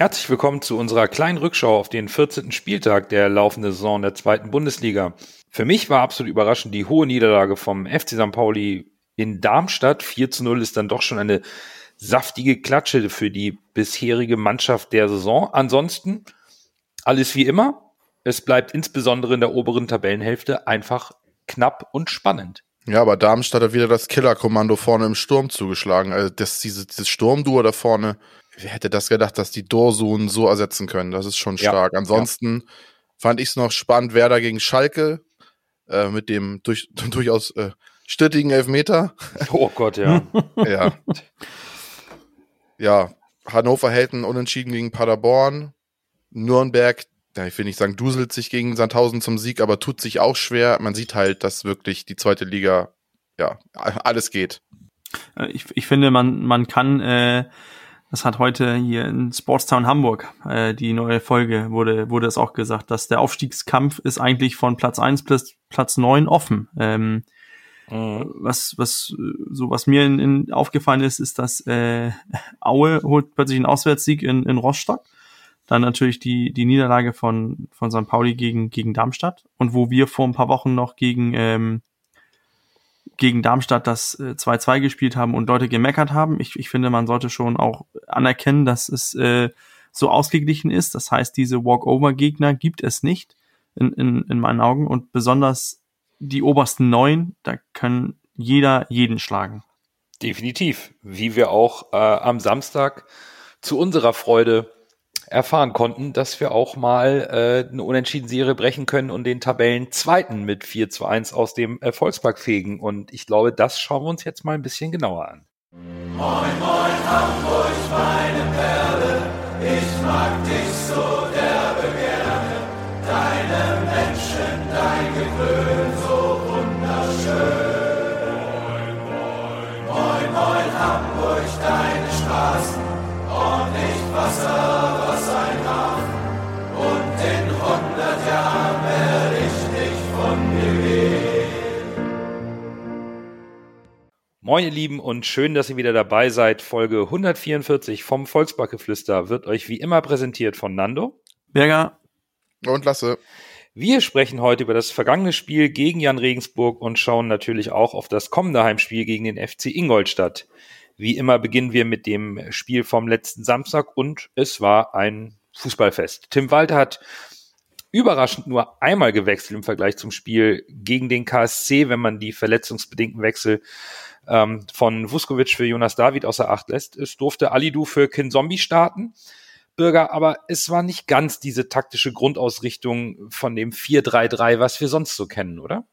Herzlich willkommen zu unserer kleinen Rückschau auf den 14. Spieltag der laufenden Saison der zweiten Bundesliga. Für mich war absolut überraschend die hohe Niederlage vom FC St. Pauli in Darmstadt. 4 zu 0 ist dann doch schon eine saftige Klatsche für die bisherige Mannschaft der Saison. Ansonsten alles wie immer. Es bleibt insbesondere in der oberen Tabellenhälfte einfach knapp und spannend. Ja, aber Darmstadt hat wieder das Killerkommando vorne im Sturm zugeschlagen. Also das, diese, dieses Sturmduo da vorne, wer hätte das gedacht, dass die Dorsun so ersetzen können? Das ist schon stark. Ja, Ansonsten ja. fand ich es noch spannend, Werder gegen Schalke äh, mit dem durch, durchaus äh, strittigen Elfmeter. Oh Gott, ja. ja. Ja, Hannover hält einen Unentschieden gegen Paderborn. Nürnberg, ja, ich will nicht sagen, duselt sich gegen Sandhausen zum Sieg, aber tut sich auch schwer. Man sieht halt, dass wirklich die zweite Liga, ja, alles geht. Äh, ich, ich finde, man, man kann äh, das hat heute hier in Sportstown Hamburg, äh, die neue Folge, wurde, wurde es auch gesagt, dass der Aufstiegskampf ist eigentlich von Platz eins bis Platz neun offen. Ähm, mhm. Was, was, so was mir in, in aufgefallen ist, ist, dass äh, Aue holt plötzlich einen Auswärtssieg in, in Rostock. Dann natürlich die, die Niederlage von, von St. Pauli gegen, gegen Darmstadt. Und wo wir vor ein paar Wochen noch gegen ähm, gegen Darmstadt das 2-2 äh, gespielt haben und Leute gemeckert haben. Ich, ich finde, man sollte schon auch anerkennen, dass es äh, so ausgeglichen ist. Das heißt, diese Walkover-Gegner gibt es nicht in, in, in meinen Augen und besonders die obersten neun, da können jeder jeden schlagen. Definitiv, wie wir auch äh, am Samstag zu unserer Freude erfahren konnten, dass wir auch mal äh, eine Unentschieden-Serie brechen können und den Tabellenzweiten mit 4 zu 1 aus dem Erfolgspark fegen. Und ich glaube, das schauen wir uns jetzt mal ein bisschen genauer an. Moin, moin, Hamburg, meine Perle, ich mag dich so derbe gerne. Deine Menschen, dein Gewöhn, so wunderschön. Moin, moin, moin, Hamburg, deine Straßen nicht Wasser. Moin ihr Lieben und schön, dass ihr wieder dabei seid. Folge 144 vom Volksbackeflüster wird euch wie immer präsentiert von Nando. Berger. Und Lasse. Wir sprechen heute über das vergangene Spiel gegen Jan Regensburg und schauen natürlich auch auf das kommende Heimspiel gegen den FC Ingolstadt. Wie immer beginnen wir mit dem Spiel vom letzten Samstag und es war ein Fußballfest. Tim Walter hat überraschend nur einmal gewechselt im Vergleich zum Spiel gegen den KSC, wenn man die verletzungsbedingten Wechsel ähm, von Vuskovic für Jonas David außer Acht lässt. Es durfte Alidu für Kin Zombie starten. Bürger, aber es war nicht ganz diese taktische Grundausrichtung von dem 4-3-3, was wir sonst so kennen, oder?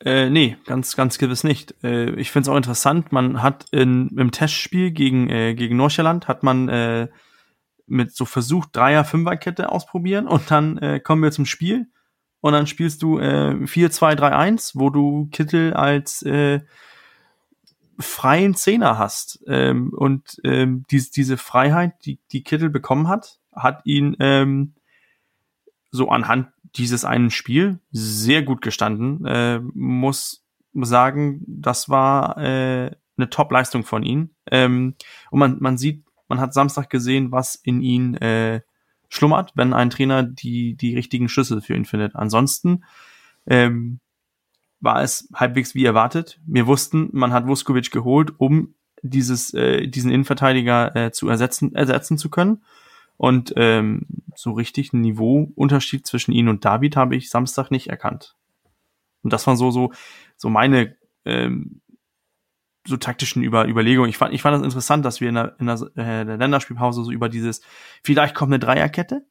Äh, nee, ganz, ganz gewiss nicht. Äh, ich finde es auch interessant, man hat in, im Testspiel gegen, äh, gegen Nordsjælland hat man äh, mit so versucht, Dreier-Fünfer-Kette ausprobieren und dann äh, kommen wir zum Spiel und dann spielst du äh, 4-2-3-1, wo du Kittel als äh, freien Zehner hast. Ähm, und ähm, die, diese Freiheit, die, die Kittel bekommen hat, hat ihn ähm, so anhand dieses einen Spiel sehr gut gestanden. Äh, muss sagen, das war äh, eine Top-Leistung von ihm. Ähm, und man, man sieht, man hat Samstag gesehen, was in ihn äh, schlummert, wenn ein Trainer die, die richtigen Schlüssel für ihn findet. Ansonsten ähm, war es halbwegs wie erwartet. Wir wussten, man hat Vuskovic geholt, um dieses, äh, diesen Innenverteidiger äh, zu ersetzen, ersetzen zu können. Und ähm, so richtig ein Niveauunterschied zwischen ihn und David habe ich Samstag nicht erkannt. Und das waren so, so, so meine ähm, so taktischen Über Überlegungen. Ich fand, ich fand das interessant, dass wir in der, in der, äh, der Länderspielpause so über dieses, vielleicht kommt eine Dreierkette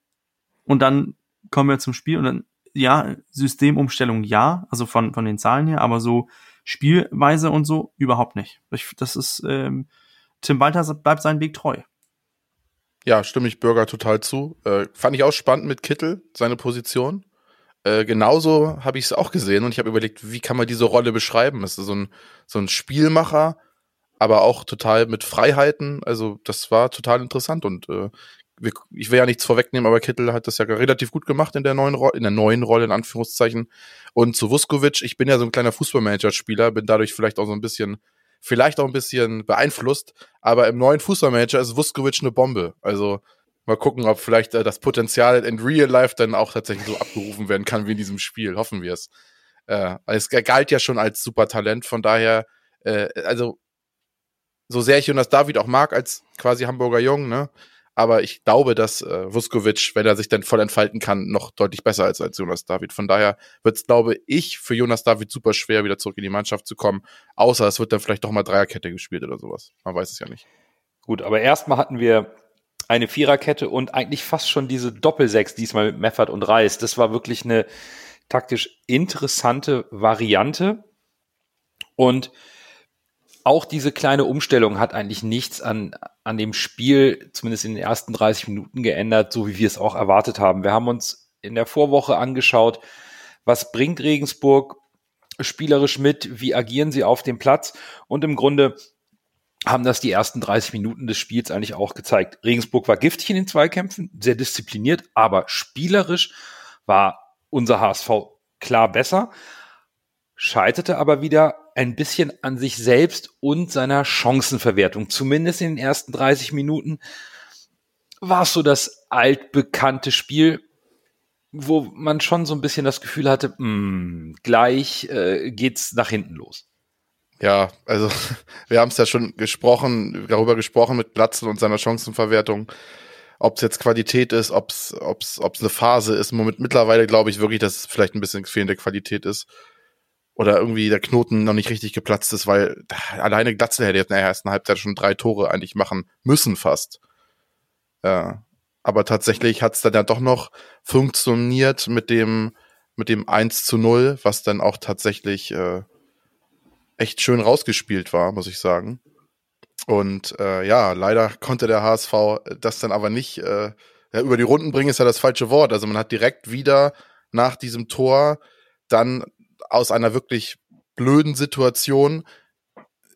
und dann kommen wir zum Spiel und dann ja, Systemumstellung ja, also von, von den Zahlen her, aber so Spielweise und so überhaupt nicht. Ich, das ist, ähm, Tim Walter bleibt seinen Weg treu. Ja, stimme ich Bürger total zu. Äh, fand ich auch spannend mit Kittel, seine Position. Äh, genauso habe ich es auch gesehen und ich habe überlegt, wie kann man diese Rolle beschreiben? Es ist so ein, so ein Spielmacher, aber auch total mit Freiheiten. Also das war total interessant und äh, ich will ja nichts vorwegnehmen, aber Kittel hat das ja relativ gut gemacht in der neuen Rolle, in der neuen Rolle, in Anführungszeichen. Und zu Vuskovic, ich bin ja so ein kleiner Fußballmanager-Spieler, bin dadurch vielleicht auch so ein bisschen, vielleicht auch ein bisschen beeinflusst, aber im neuen Fußballmanager ist Vuskovic eine Bombe. Also, Mal gucken, ob vielleicht äh, das Potenzial in Real Life dann auch tatsächlich so abgerufen werden kann wie in diesem Spiel. Hoffen wir es. Äh, es galt ja schon als super Talent, von daher, äh, also so sehr ich Jonas David auch mag als quasi Hamburger Jung, ne? Aber ich glaube, dass äh, Vuskovic, wenn er sich dann voll entfalten kann, noch deutlich besser ist als Jonas David. Von daher wird es, glaube ich, für Jonas David super schwer, wieder zurück in die Mannschaft zu kommen. Außer es wird dann vielleicht doch mal Dreierkette gespielt oder sowas. Man weiß es ja nicht. Gut, aber erstmal hatten wir eine Viererkette und eigentlich fast schon diese Doppelsechs, diesmal mit Meffert und Reis. Das war wirklich eine taktisch interessante Variante. Und auch diese kleine Umstellung hat eigentlich nichts an, an dem Spiel, zumindest in den ersten 30 Minuten geändert, so wie wir es auch erwartet haben. Wir haben uns in der Vorwoche angeschaut, was bringt Regensburg spielerisch mit, wie agieren sie auf dem Platz und im Grunde haben das die ersten 30 Minuten des Spiels eigentlich auch gezeigt. Regensburg war giftig in den Zweikämpfen, sehr diszipliniert, aber spielerisch war unser HSV klar besser, scheiterte aber wieder ein bisschen an sich selbst und seiner Chancenverwertung. Zumindest in den ersten 30 Minuten war es so das altbekannte Spiel, wo man schon so ein bisschen das Gefühl hatte, mh, hm, gleich äh, geht's nach hinten los. Ja, also wir haben es ja schon gesprochen, darüber gesprochen mit Glatzel und seiner Chancenverwertung. Ob es jetzt Qualität ist, ob es ob's, ob's eine Phase ist. Moment, mittlerweile glaube ich wirklich, dass es vielleicht ein bisschen fehlende Qualität ist oder irgendwie der Knoten noch nicht richtig geplatzt ist, weil alleine Glatzel hätte jetzt in der ersten Halbzeit schon drei Tore eigentlich machen müssen fast. Ja. Aber tatsächlich hat es dann ja doch noch funktioniert mit dem, mit dem 1 zu 0, was dann auch tatsächlich äh, echt schön rausgespielt war, muss ich sagen. Und äh, ja, leider konnte der HSV das dann aber nicht äh, ja, über die Runden bringen, ist ja das falsche Wort. Also man hat direkt wieder nach diesem Tor dann aus einer wirklich blöden Situation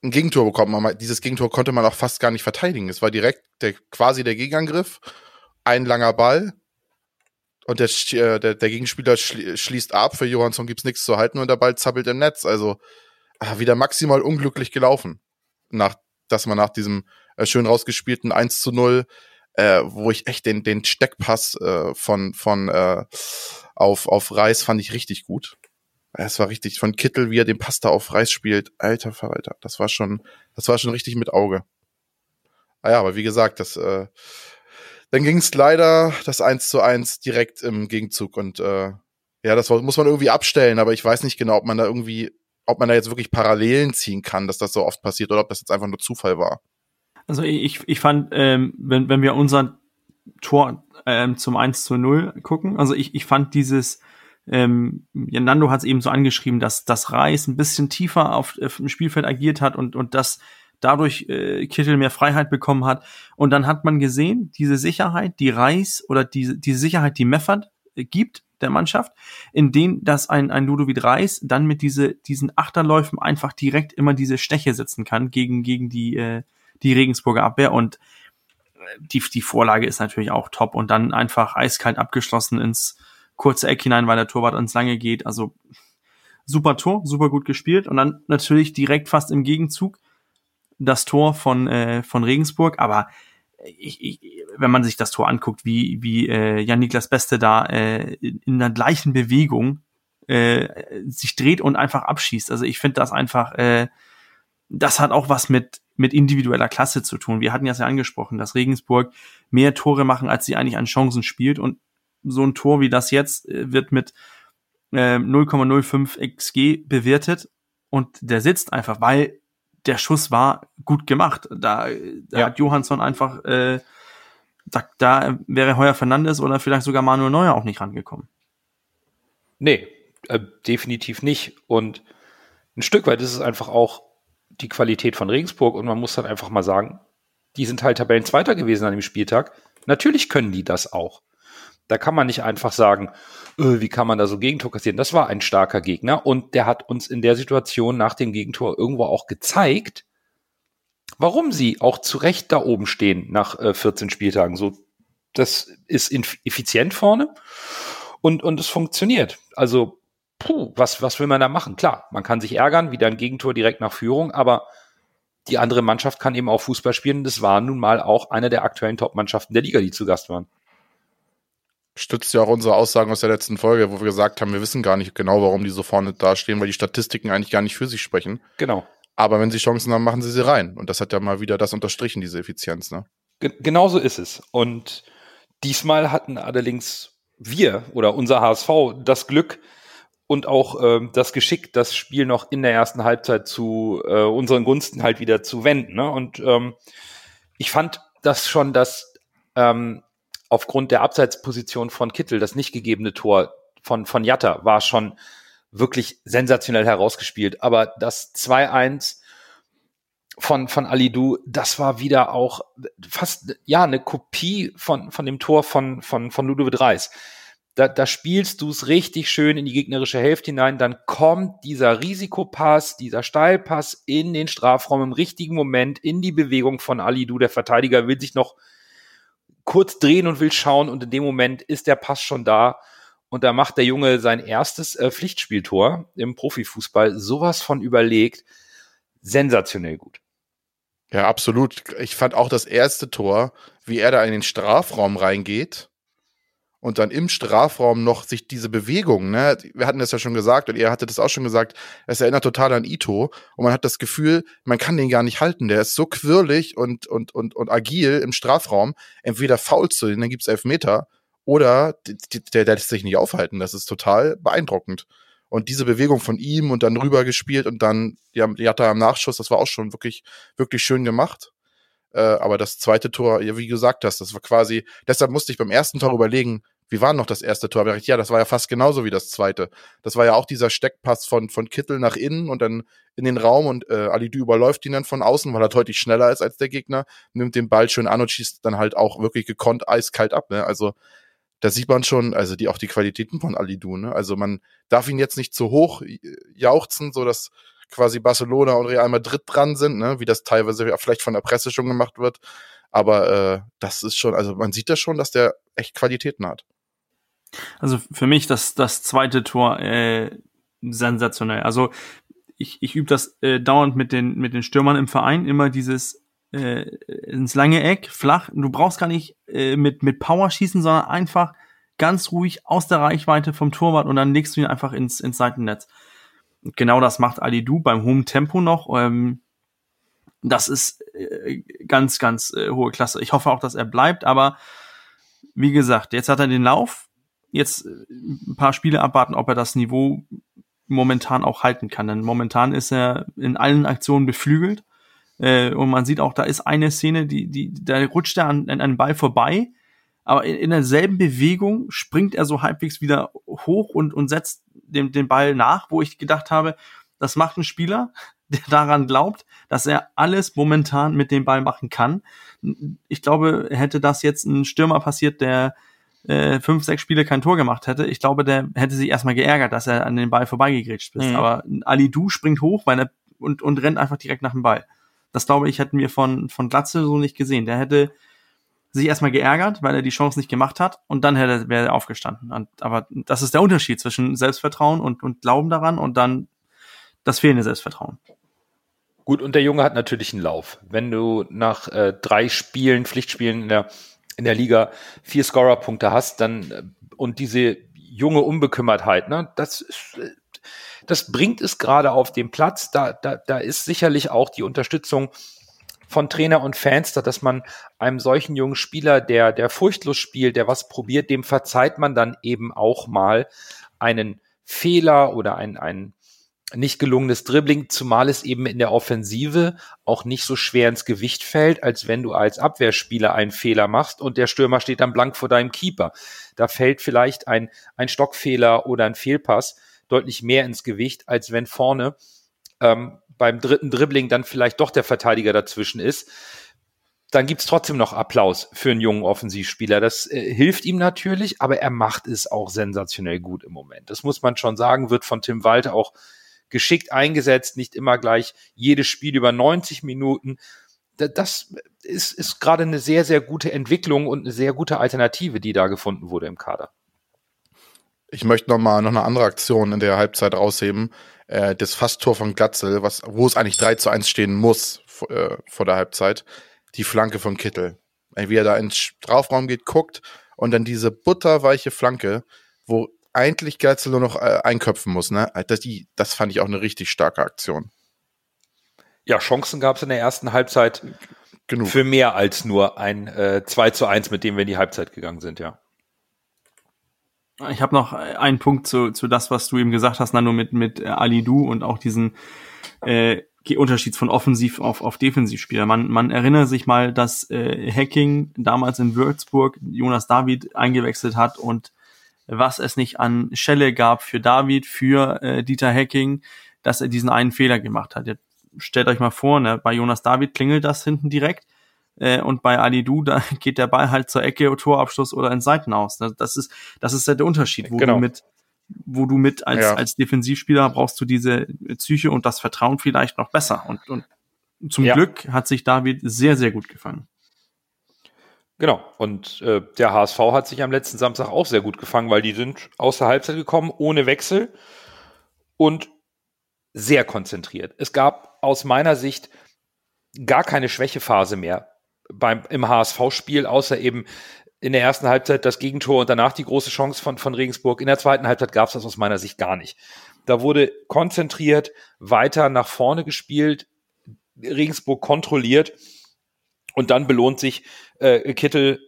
ein Gegentor bekommen. Aber dieses Gegentor konnte man auch fast gar nicht verteidigen. Es war direkt der, quasi der Gegenangriff, ein langer Ball und der, äh, der, der Gegenspieler schließt ab. Für Johansson gibt's nichts zu halten und der Ball zappelt im Netz. Also wieder maximal unglücklich gelaufen. Nach, dass man nach diesem äh, schön rausgespielten 1 zu 0, äh, wo ich echt den, den Steckpass äh, von, von äh, auf, auf Reis fand ich richtig gut. Es war richtig von Kittel, wie er den Pasta auf Reis spielt. Alter Verwalter, das war schon, das war schon richtig mit Auge. Ah ja, aber wie gesagt, das, äh, dann ging es leider das 1 zu 1 direkt im Gegenzug und äh, ja, das muss man irgendwie abstellen, aber ich weiß nicht genau, ob man da irgendwie, ob man da jetzt wirklich Parallelen ziehen kann, dass das so oft passiert oder ob das jetzt einfach nur Zufall war. Also ich, ich fand, ähm, wenn, wenn wir unser Tor ähm, zum 1 zu 0 gucken, also ich, ich fand dieses ähm, ja, Nando hat es eben so angeschrieben, dass das Reis ein bisschen tiefer auf, auf dem Spielfeld agiert hat und, und dass dadurch äh, Kittel mehr Freiheit bekommen hat. Und dann hat man gesehen, diese Sicherheit, die Reis oder diese, diese Sicherheit, die Meffert äh, gibt der Mannschaft, in denen dass ein, ein Ludovic Reis dann mit diese, diesen Achterläufen einfach direkt immer diese Steche setzen kann gegen, gegen die, äh, die Regensburger Abwehr und äh, die, die Vorlage ist natürlich auch top und dann einfach eiskalt abgeschlossen ins, kurze Eck hinein, weil der Torwart ans Lange geht. Also super Tor, super gut gespielt. Und dann natürlich direkt fast im Gegenzug das Tor von, äh, von Regensburg. Aber ich, ich, wenn man sich das Tor anguckt, wie, wie äh, Jan-Niklas Beste da äh, in der gleichen Bewegung äh, sich dreht und einfach abschießt. Also ich finde das einfach, äh, das hat auch was mit, mit individueller Klasse zu tun. Wir hatten ja sehr angesprochen, dass Regensburg mehr Tore machen, als sie eigentlich an Chancen spielt. Und so ein Tor wie das jetzt äh, wird mit äh, 0,05 XG bewertet und der sitzt einfach, weil der Schuss war gut gemacht. Da, da ja. hat Johansson einfach, äh, da, da wäre Heuer Fernandes oder vielleicht sogar Manuel Neuer auch nicht rangekommen. Nee, äh, definitiv nicht. Und ein Stück weit ist es einfach auch die Qualität von Regensburg und man muss dann einfach mal sagen, die sind halt Tabellenzweiter gewesen an dem Spieltag. Natürlich können die das auch. Da kann man nicht einfach sagen, äh, wie kann man da so Gegentor kassieren? Das war ein starker Gegner und der hat uns in der Situation nach dem Gegentor irgendwo auch gezeigt, warum sie auch zu Recht da oben stehen nach äh, 14 Spieltagen. So, das ist effizient vorne und, und es funktioniert. Also, puh, was, was will man da machen? Klar, man kann sich ärgern, wieder ein Gegentor direkt nach Führung, aber die andere Mannschaft kann eben auch Fußball spielen. Das war nun mal auch eine der aktuellen Top-Mannschaften der Liga, die zu Gast waren. Stützt ja auch unsere Aussagen aus der letzten Folge, wo wir gesagt haben, wir wissen gar nicht genau, warum die so vorne dastehen, weil die Statistiken eigentlich gar nicht für sich sprechen. Genau. Aber wenn sie Chancen haben, machen sie sie rein. Und das hat ja mal wieder das unterstrichen, diese Effizienz. Ne? Ge genau so ist es. Und diesmal hatten allerdings wir oder unser HSV das Glück und auch äh, das Geschick, das Spiel noch in der ersten Halbzeit zu äh, unseren Gunsten halt wieder zu wenden. Ne? Und ähm, ich fand das schon, dass ähm, aufgrund der Abseitsposition von Kittel das nicht gegebene Tor von, von Jatta war schon wirklich sensationell herausgespielt. Aber das 2-1 von, von Alidu, das war wieder auch fast, ja, eine Kopie von, von dem Tor von, von, von Ludovic Reis. Da, da spielst du es richtig schön in die gegnerische Hälfte hinein, dann kommt dieser Risikopass, dieser Steilpass in den Strafraum im richtigen Moment, in die Bewegung von Alidu. Der Verteidiger will sich noch kurz drehen und will schauen und in dem Moment ist der Pass schon da und da macht der Junge sein erstes äh, Pflichtspieltor im Profifußball sowas von überlegt. Sensationell gut. Ja, absolut. Ich fand auch das erste Tor, wie er da in den Strafraum reingeht und dann im Strafraum noch sich diese Bewegung, ne, wir hatten das ja schon gesagt und ihr hattet das auch schon gesagt, es erinnert total an Ito und man hat das Gefühl, man kann den gar nicht halten, der ist so quirlig und, und, und, und agil im Strafraum, entweder faulst du den, dann gibt's Elfmeter oder der, der lässt sich nicht aufhalten, das ist total beeindruckend. Und diese Bewegung von ihm und dann rüber gespielt und dann, ja, er am Nachschuss, das war auch schon wirklich, wirklich schön gemacht. Äh, aber das zweite Tor, ja, wie gesagt hast, das war quasi, deshalb musste ich beim ersten Tor überlegen, wie war noch das erste Tor? Ja, das war ja fast genauso wie das zweite. Das war ja auch dieser Steckpass von, von Kittel nach innen und dann in den Raum und äh, Alidu überläuft ihn dann von außen, weil er deutlich schneller ist als der Gegner, nimmt den Ball schön an und schießt dann halt auch wirklich gekonnt eiskalt ab. Ne? Also da sieht man schon, also die auch die Qualitäten von Alidu. Ne? Also man darf ihn jetzt nicht zu hoch jauchzen, so dass quasi Barcelona und Real Madrid dran sind, ne? wie das teilweise vielleicht von der Presse schon gemacht wird. Aber äh, das ist schon, also man sieht das schon, dass der echt Qualitäten hat. Also für mich das, das zweite Tor äh, sensationell. Also ich, ich übe das äh, dauernd mit den, mit den Stürmern im Verein, immer dieses äh, ins lange Eck, flach. Du brauchst gar nicht äh, mit, mit Power schießen, sondern einfach ganz ruhig aus der Reichweite vom Torwart und dann legst du ihn einfach ins, ins Seitennetz. Genau das macht Ali Du beim hohen Tempo noch. Ähm, das ist äh, ganz, ganz äh, hohe Klasse. Ich hoffe auch, dass er bleibt, aber wie gesagt, jetzt hat er den Lauf. Jetzt äh, ein paar Spiele abwarten, ob er das Niveau momentan auch halten kann. Denn momentan ist er in allen Aktionen beflügelt. Äh, und man sieht auch, da ist eine Szene, die, die, da rutscht er an, an einem Ball vorbei, aber in, in derselben Bewegung springt er so halbwegs wieder hoch und, und setzt den, den Ball nach, wo ich gedacht habe, das macht ein Spieler, der daran glaubt, dass er alles momentan mit dem Ball machen kann. Ich glaube, hätte das jetzt ein Stürmer passiert, der äh, fünf, sechs Spiele kein Tor gemacht hätte, ich glaube, der hätte sich erstmal geärgert, dass er an den Ball vorbeigegrätscht ist. Mhm. Aber Ali Du springt hoch weil er, und, und rennt einfach direkt nach dem Ball. Das glaube ich, hätten wir von, von Glatze so nicht gesehen. Der hätte sich erstmal geärgert, weil er die Chance nicht gemacht hat und dann hätte, wäre er aufgestanden. Und, aber das ist der Unterschied zwischen Selbstvertrauen und, und Glauben daran und dann das fehlende Selbstvertrauen. Gut, und der Junge hat natürlich einen Lauf. Wenn du nach äh, drei Spielen, Pflichtspielen in der, in der Liga vier Scorerpunkte hast, dann äh, und diese junge Unbekümmertheit, ne, das ist, äh, das bringt es gerade auf den Platz. Da, da, da ist sicherlich auch die Unterstützung von Trainer und Fans, dass man einem solchen jungen Spieler, der, der furchtlos spielt, der was probiert, dem verzeiht man dann eben auch mal einen Fehler oder ein, ein nicht gelungenes Dribbling, zumal es eben in der Offensive auch nicht so schwer ins Gewicht fällt, als wenn du als Abwehrspieler einen Fehler machst und der Stürmer steht dann blank vor deinem Keeper. Da fällt vielleicht ein, ein Stockfehler oder ein Fehlpass deutlich mehr ins Gewicht, als wenn vorne ähm, beim dritten Dribbling dann vielleicht doch der Verteidiger dazwischen ist. Dann gibt's trotzdem noch Applaus für einen jungen Offensivspieler. Das äh, hilft ihm natürlich, aber er macht es auch sensationell gut im Moment. Das muss man schon sagen, wird von Tim Walter auch geschickt eingesetzt, nicht immer gleich jedes Spiel über 90 Minuten. Das ist, ist gerade eine sehr, sehr gute Entwicklung und eine sehr gute Alternative, die da gefunden wurde im Kader. Ich möchte noch mal noch eine andere Aktion in der Halbzeit rausheben. Äh, das Fasttor von Glatzel, was, wo es eigentlich 3 zu 1 stehen muss, äh, vor der Halbzeit, die Flanke von Kittel. Wie er da ins Strafraum geht, guckt und dann diese butterweiche Flanke, wo eigentlich Geitzel nur noch äh, einköpfen muss. Ne? Das, die, das fand ich auch eine richtig starke Aktion. Ja, Chancen gab es in der ersten Halbzeit Genug. für mehr als nur ein äh, 2 zu 1, mit dem wir in die Halbzeit gegangen sind, ja. Ich habe noch einen Punkt zu, zu das, was du eben gesagt hast, Nano, mit, mit äh, Ali Du und auch diesen äh, Unterschied von Offensiv auf, auf Defensivspieler. Man, man erinnere sich mal, dass äh, Hacking damals in Würzburg Jonas David eingewechselt hat und was es nicht an Schelle gab für David, für äh, Dieter Hacking, dass er diesen einen Fehler gemacht hat. Jetzt stellt euch mal vor, ne, bei Jonas David klingelt das hinten direkt äh, und bei Ali Du, da geht der Ball halt zur Ecke, Torabschluss oder ins Seiten aus. Ne? Das ist, das ist ja der Unterschied, wo genau. du mit wo du mit als, ja. als Defensivspieler brauchst du diese Psyche und das Vertrauen vielleicht noch besser. Und, und zum ja. Glück hat sich David sehr, sehr gut gefangen. Genau. Und äh, der HSV hat sich am letzten Samstag auch sehr gut gefangen, weil die sind aus der Halbzeit gekommen, ohne Wechsel und sehr konzentriert. Es gab aus meiner Sicht gar keine Schwächephase mehr beim, im HSV-Spiel, außer eben in der ersten Halbzeit das Gegentor und danach die große Chance von, von Regensburg. In der zweiten Halbzeit gab es das aus meiner Sicht gar nicht. Da wurde konzentriert weiter nach vorne gespielt, Regensburg kontrolliert und dann belohnt sich äh, Kittel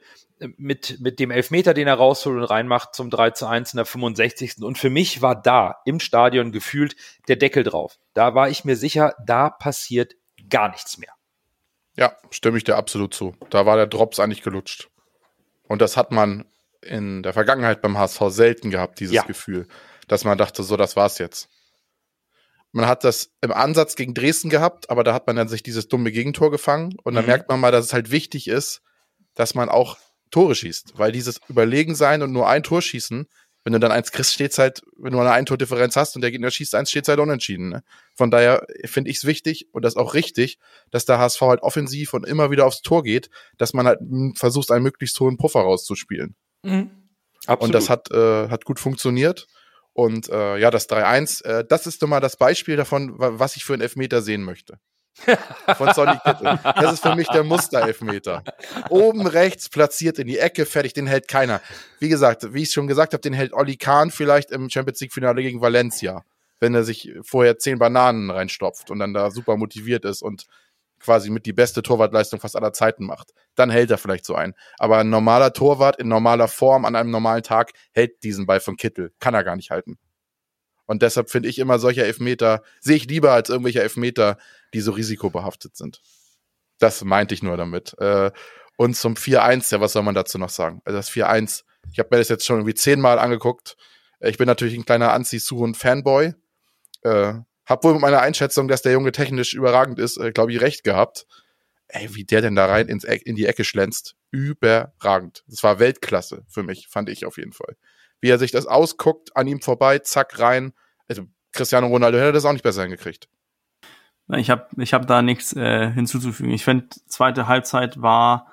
mit, mit dem Elfmeter, den er rausholt und reinmacht zum 3 zu 1 in der 65. Und für mich war da im Stadion gefühlt der Deckel drauf. Da war ich mir sicher, da passiert gar nichts mehr. Ja, stimme ich dir absolut zu. Da war der Drops eigentlich gelutscht. Und das hat man in der Vergangenheit beim HSV selten gehabt, dieses ja. Gefühl, dass man dachte, so, das war's jetzt. Man hat das im Ansatz gegen Dresden gehabt, aber da hat man dann sich dieses dumme Gegentor gefangen und dann mhm. merkt man mal, dass es halt wichtig ist, dass man auch Tore schießt, weil dieses Überlegen sein und nur ein Tor schießen, wenn du dann eins kriegst, steht's halt, wenn du eine Eintordifferenz hast und der Gegner schießt eins, steht's halt unentschieden. Ne? Von daher finde ich es wichtig und das auch richtig, dass der HSV halt offensiv und immer wieder aufs Tor geht, dass man halt versucht, einen möglichst hohen Puffer rauszuspielen. Mhm. Absolut. Und das hat, äh, hat gut funktioniert. Und äh, ja, das 3-1, äh, das ist nun mal das Beispiel davon, was ich für einen Elfmeter sehen möchte von Sonny Kittel. Das ist für mich der Musterelfmeter. Oben rechts platziert in die Ecke, fertig, den hält keiner. Wie gesagt, wie ich schon gesagt habe, den hält Olli Kahn vielleicht im Champions League Finale gegen Valencia, wenn er sich vorher zehn Bananen reinstopft und dann da super motiviert ist und quasi mit die beste Torwartleistung fast aller Zeiten macht. Dann hält er vielleicht so ein. Aber ein normaler Torwart in normaler Form an einem normalen Tag hält diesen Ball von Kittel. Kann er gar nicht halten. Und deshalb finde ich immer solche Elfmeter, sehe ich lieber als irgendwelche Elfmeter, die so risikobehaftet sind. Das meinte ich nur damit. Äh, und zum 4-1, ja, was soll man dazu noch sagen? Also das 4-1, ich habe mir das jetzt schon irgendwie zehnmal angeguckt. Ich bin natürlich ein kleiner Anzi-Suhun-Fanboy. Äh, hab wohl mit meiner Einschätzung, dass der Junge technisch überragend ist, äh, glaube ich, recht gehabt. Ey, wie der denn da rein ins Eck, in die Ecke schlänzt. Überragend. Das war Weltklasse für mich, fand ich auf jeden Fall wie er sich das ausguckt, an ihm vorbei, zack, rein. Also Cristiano Ronaldo hätte das auch nicht besser hingekriegt. Ich habe ich hab da nichts äh, hinzuzufügen. Ich finde, zweite Halbzeit war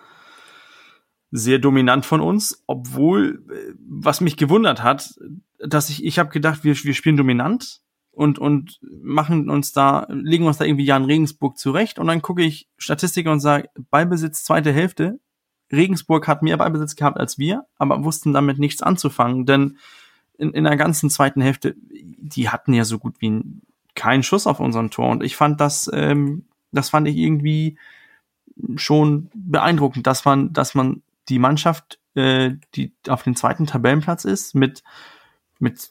sehr dominant von uns, obwohl, äh, was mich gewundert hat, dass ich, ich habe gedacht, wir, wir spielen dominant und, und machen uns da, legen uns da irgendwie Jan Regensburg zurecht und dann gucke ich Statistiker und sage, Ballbesitz zweite Hälfte, Regensburg hat mehr Ballbesitz gehabt als wir, aber wussten damit nichts anzufangen, denn in, in der ganzen zweiten Hälfte, die hatten ja so gut wie keinen Schuss auf unseren Tor. Und ich fand das, ähm, das fand ich irgendwie schon beeindruckend, dass man, dass man die Mannschaft, äh, die auf dem zweiten Tabellenplatz ist, mit, mit,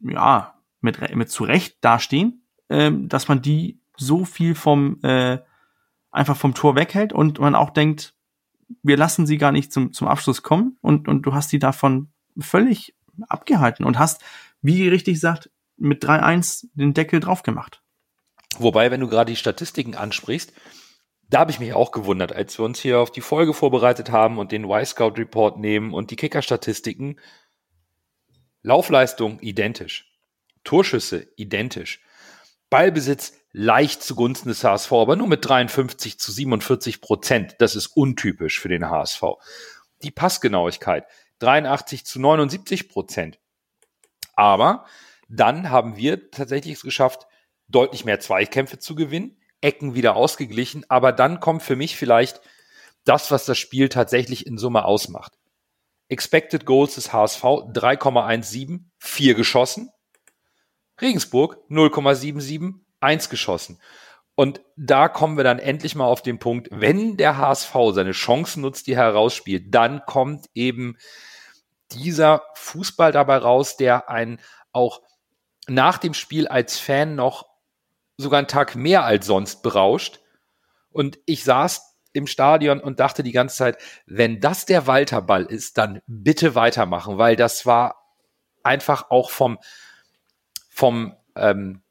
ja, mit, mit zurecht dastehen, äh, dass man die so viel vom, äh, einfach vom Tor weghält und man auch denkt, wir lassen sie gar nicht zum, zum Abschluss kommen und, und du hast die davon völlig abgehalten und hast, wie richtig sagt, mit 3-1 den Deckel drauf gemacht. Wobei, wenn du gerade die Statistiken ansprichst, da habe ich mich auch gewundert, als wir uns hier auf die Folge vorbereitet haben und den Y-Scout-Report nehmen und die Kicker-Statistiken. Laufleistung identisch. Torschüsse identisch. Ballbesitz leicht zugunsten des HSV, aber nur mit 53 zu 47 Prozent. Das ist untypisch für den HSV. Die Passgenauigkeit 83 zu 79 Prozent. Aber dann haben wir tatsächlich es geschafft, deutlich mehr Zweikämpfe zu gewinnen, Ecken wieder ausgeglichen. Aber dann kommt für mich vielleicht das, was das Spiel tatsächlich in Summe ausmacht. Expected Goals des HSV 3,17, 4 geschossen. Regensburg 0,77, 1 geschossen. Und da kommen wir dann endlich mal auf den Punkt, wenn der HSV seine Chancen nutzt, die er herausspielt, dann kommt eben dieser Fußball dabei raus, der einen auch nach dem Spiel als Fan noch sogar einen Tag mehr als sonst berauscht. Und ich saß im Stadion und dachte die ganze Zeit, wenn das der Walterball ist, dann bitte weitermachen, weil das war einfach auch vom, vom, ähm,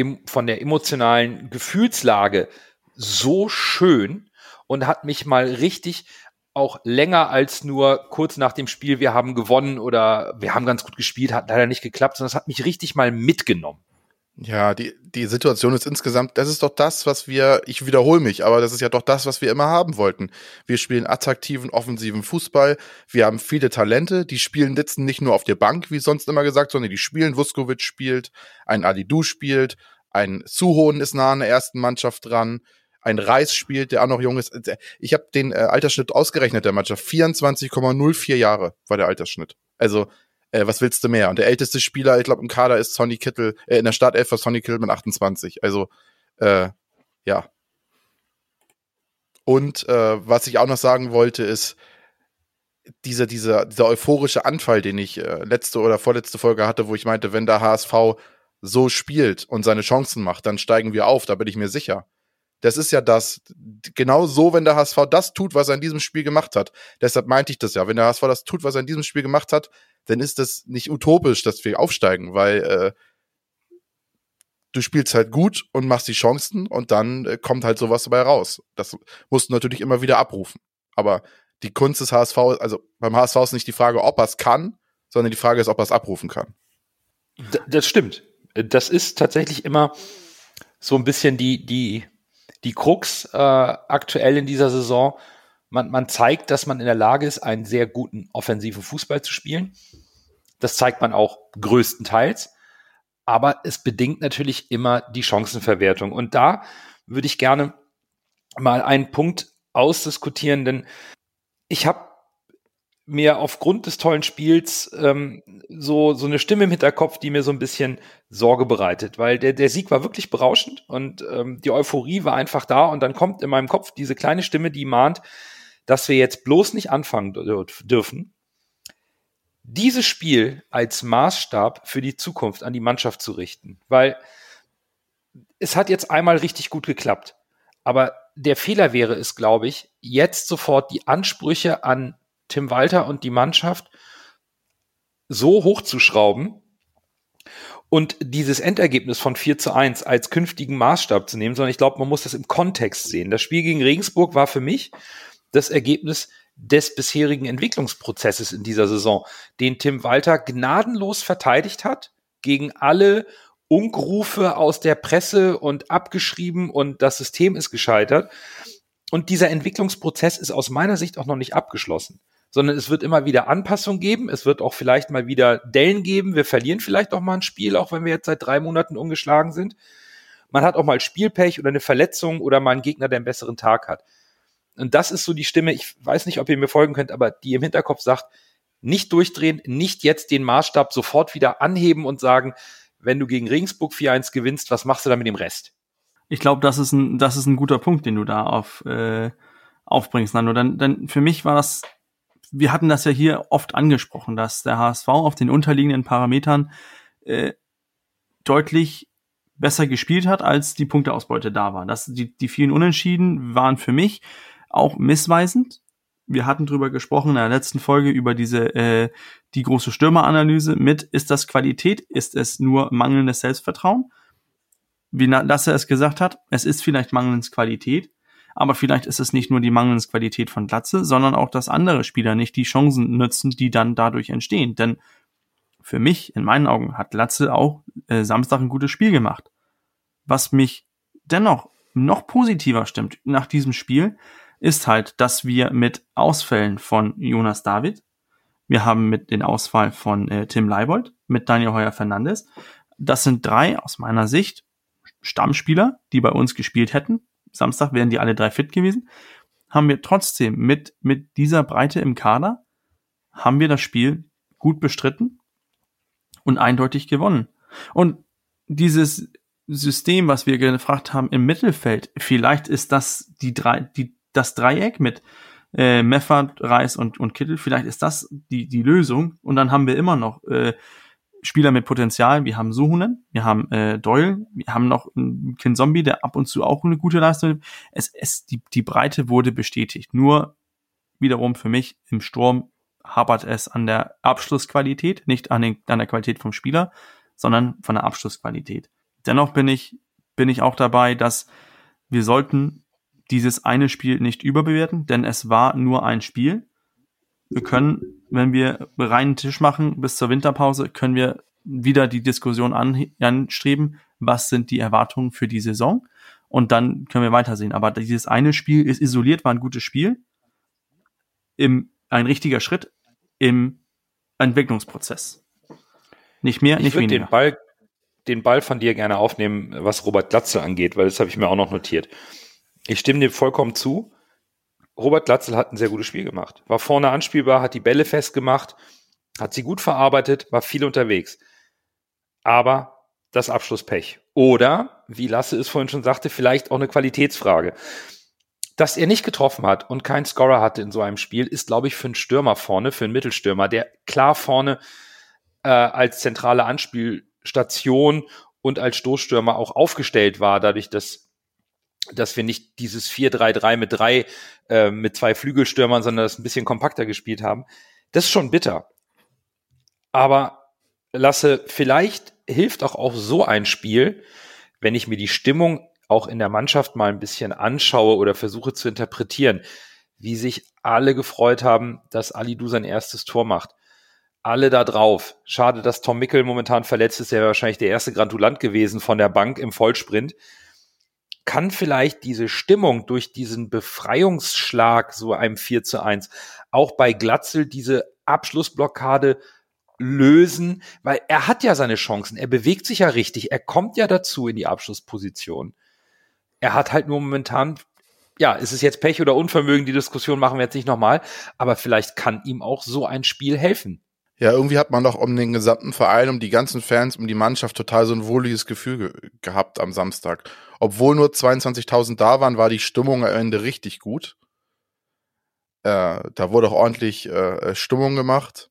im, von der emotionalen Gefühlslage so schön und hat mich mal richtig auch länger als nur kurz nach dem Spiel, wir haben gewonnen oder wir haben ganz gut gespielt, hat leider nicht geklappt, sondern es hat mich richtig mal mitgenommen. Ja, die, die Situation ist insgesamt, das ist doch das, was wir, ich wiederhole mich, aber das ist ja doch das, was wir immer haben wollten. Wir spielen attraktiven, offensiven Fußball. Wir haben viele Talente, die spielen sitzen nicht nur auf der Bank, wie sonst immer gesagt, sondern die spielen. Vuskovic spielt, ein Alidu spielt, ein Suhonen ist nah an der ersten Mannschaft dran, ein Reis spielt, der auch noch jung ist. Ich habe den äh, Altersschnitt ausgerechnet der Mannschaft. 24,04 Jahre war der Altersschnitt. Also äh, was willst du mehr? Und der älteste Spieler, ich glaube, im Kader ist Sonny Kittel, äh, in der Startelf war Sonny Kittel mit 28. Also, äh, ja. Und äh, was ich auch noch sagen wollte, ist, dieser, dieser, dieser euphorische Anfall, den ich äh, letzte oder vorletzte Folge hatte, wo ich meinte, wenn der HSV so spielt und seine Chancen macht, dann steigen wir auf, da bin ich mir sicher. Das ist ja das, genau so, wenn der HSV das tut, was er in diesem Spiel gemacht hat. Deshalb meinte ich das ja. Wenn der HSV das tut, was er in diesem Spiel gemacht hat, dann ist das nicht utopisch, dass wir aufsteigen, weil äh, du spielst halt gut und machst die Chancen und dann äh, kommt halt sowas dabei raus. Das musst du natürlich immer wieder abrufen. Aber die Kunst des HSV, also beim HSV ist nicht die Frage, ob er es kann, sondern die Frage ist, ob er es abrufen kann. Das stimmt. Das ist tatsächlich immer so ein bisschen die, die, die Krux äh, aktuell in dieser Saison. Man, man zeigt, dass man in der Lage ist, einen sehr guten offensiven Fußball zu spielen. Das zeigt man auch größtenteils. Aber es bedingt natürlich immer die Chancenverwertung. Und da würde ich gerne mal einen Punkt ausdiskutieren, denn ich habe mir aufgrund des tollen Spiels ähm, so, so eine Stimme im Hinterkopf, die mir so ein bisschen Sorge bereitet, weil der, der Sieg war wirklich berauschend und ähm, die Euphorie war einfach da und dann kommt in meinem Kopf diese kleine Stimme, die mahnt, dass wir jetzt bloß nicht anfangen dürfen, dieses Spiel als Maßstab für die Zukunft an die Mannschaft zu richten, weil es hat jetzt einmal richtig gut geklappt, aber der Fehler wäre es, glaube ich, jetzt sofort die Ansprüche an Tim Walter und die Mannschaft so hochzuschrauben und dieses Endergebnis von 4 zu 1 als künftigen Maßstab zu nehmen, sondern ich glaube, man muss das im Kontext sehen. Das Spiel gegen Regensburg war für mich das Ergebnis des bisherigen Entwicklungsprozesses in dieser Saison, den Tim Walter gnadenlos verteidigt hat gegen alle Unkrufe aus der Presse und abgeschrieben und das System ist gescheitert. Und dieser Entwicklungsprozess ist aus meiner Sicht auch noch nicht abgeschlossen, sondern es wird immer wieder Anpassungen geben. Es wird auch vielleicht mal wieder Dellen geben. Wir verlieren vielleicht auch mal ein Spiel, auch wenn wir jetzt seit drei Monaten ungeschlagen sind. Man hat auch mal Spielpech oder eine Verletzung oder mal einen Gegner, der einen besseren Tag hat. Und das ist so die Stimme, ich weiß nicht, ob ihr mir folgen könnt, aber die im Hinterkopf sagt, nicht durchdrehen, nicht jetzt den Maßstab sofort wieder anheben und sagen, wenn du gegen Regensburg 4-1 gewinnst, was machst du dann mit dem Rest? Ich glaube, das ist ein, das ist ein guter Punkt, den du da auf, äh, aufbringst, Nando. Denn, denn für mich war das, wir hatten das ja hier oft angesprochen, dass der HSV auf den unterliegenden Parametern äh, deutlich besser gespielt hat, als die Punkteausbeute da war. Das, die, die vielen Unentschieden waren für mich auch missweisend. Wir hatten drüber gesprochen in der letzten Folge über diese äh, die große Stürmeranalyse mit ist das Qualität, ist es nur mangelndes Selbstvertrauen? Wie Lasse es gesagt hat, es ist vielleicht mangelndes Qualität, aber vielleicht ist es nicht nur die mangelnde Qualität von Glatze, sondern auch, dass andere Spieler nicht die Chancen nutzen, die dann dadurch entstehen. Denn für mich, in meinen Augen, hat Glatze auch äh, Samstag ein gutes Spiel gemacht. Was mich dennoch noch positiver stimmt nach diesem Spiel, ist halt, dass wir mit Ausfällen von Jonas David, wir haben mit den Ausfall von äh, Tim Leibold, mit Daniel Heuer Fernandes, das sind drei aus meiner Sicht Stammspieler, die bei uns gespielt hätten. Samstag wären die alle drei fit gewesen. Haben wir trotzdem mit, mit dieser Breite im Kader, haben wir das Spiel gut bestritten und eindeutig gewonnen. Und dieses System, was wir gefragt haben im Mittelfeld, vielleicht ist das die drei, die, das Dreieck mit äh, Meffert, Reis und, und Kittel, vielleicht ist das die, die Lösung. Und dann haben wir immer noch äh, Spieler mit Potenzial. Wir haben Suhunen, wir haben äh, Doyle, wir haben noch einen Zombie, der ab und zu auch eine gute Leistung. Es, es, die, die Breite wurde bestätigt. Nur wiederum für mich im Sturm hapert es an der Abschlussqualität, nicht an, den, an der Qualität vom Spieler, sondern von der Abschlussqualität. Dennoch bin ich, bin ich auch dabei, dass wir sollten dieses eine Spiel nicht überbewerten, denn es war nur ein Spiel. Wir können, wenn wir reinen Tisch machen bis zur Winterpause, können wir wieder die Diskussion an, anstreben, was sind die Erwartungen für die Saison und dann können wir weitersehen. Aber dieses eine Spiel ist isoliert, war ein gutes Spiel, im, ein richtiger Schritt im Entwicklungsprozess. Nicht mehr, ich nicht weniger. Den Ball, den Ball von dir gerne aufnehmen, was Robert Glatzel angeht, weil das habe ich mir auch noch notiert. Ich stimme dem vollkommen zu. Robert Glatzel hat ein sehr gutes Spiel gemacht. War vorne anspielbar, hat die Bälle festgemacht, hat sie gut verarbeitet, war viel unterwegs. Aber das Abschlusspech. Oder, wie Lasse es vorhin schon sagte, vielleicht auch eine Qualitätsfrage. Dass er nicht getroffen hat und keinen Scorer hatte in so einem Spiel, ist, glaube ich, für einen Stürmer vorne, für einen Mittelstürmer, der klar vorne äh, als zentrale Anspielstation und als Stoßstürmer auch aufgestellt war, dadurch, dass dass wir nicht dieses 4-3-3 mit drei, äh, mit zwei Flügelstürmern, sondern das ein bisschen kompakter gespielt haben. Das ist schon bitter. Aber lasse, vielleicht hilft auch auch so ein Spiel, wenn ich mir die Stimmung auch in der Mannschaft mal ein bisschen anschaue oder versuche zu interpretieren, wie sich alle gefreut haben, dass Ali Du sein erstes Tor macht. Alle da drauf. Schade, dass Tom Mickel momentan verletzt ist. Er wäre wahrscheinlich der erste Grandulant gewesen von der Bank im Vollsprint kann vielleicht diese Stimmung durch diesen Befreiungsschlag, so einem 4 zu 1, auch bei Glatzel diese Abschlussblockade lösen, weil er hat ja seine Chancen, er bewegt sich ja richtig, er kommt ja dazu in die Abschlussposition. Er hat halt nur momentan, ja, ist es jetzt Pech oder Unvermögen, die Diskussion machen wir jetzt nicht nochmal, aber vielleicht kann ihm auch so ein Spiel helfen. Ja, irgendwie hat man doch um den gesamten Verein, um die ganzen Fans, um die Mannschaft total so ein wohliges Gefühl ge gehabt am Samstag. Obwohl nur 22.000 da waren, war die Stimmung am Ende richtig gut. Äh, da wurde auch ordentlich äh, Stimmung gemacht.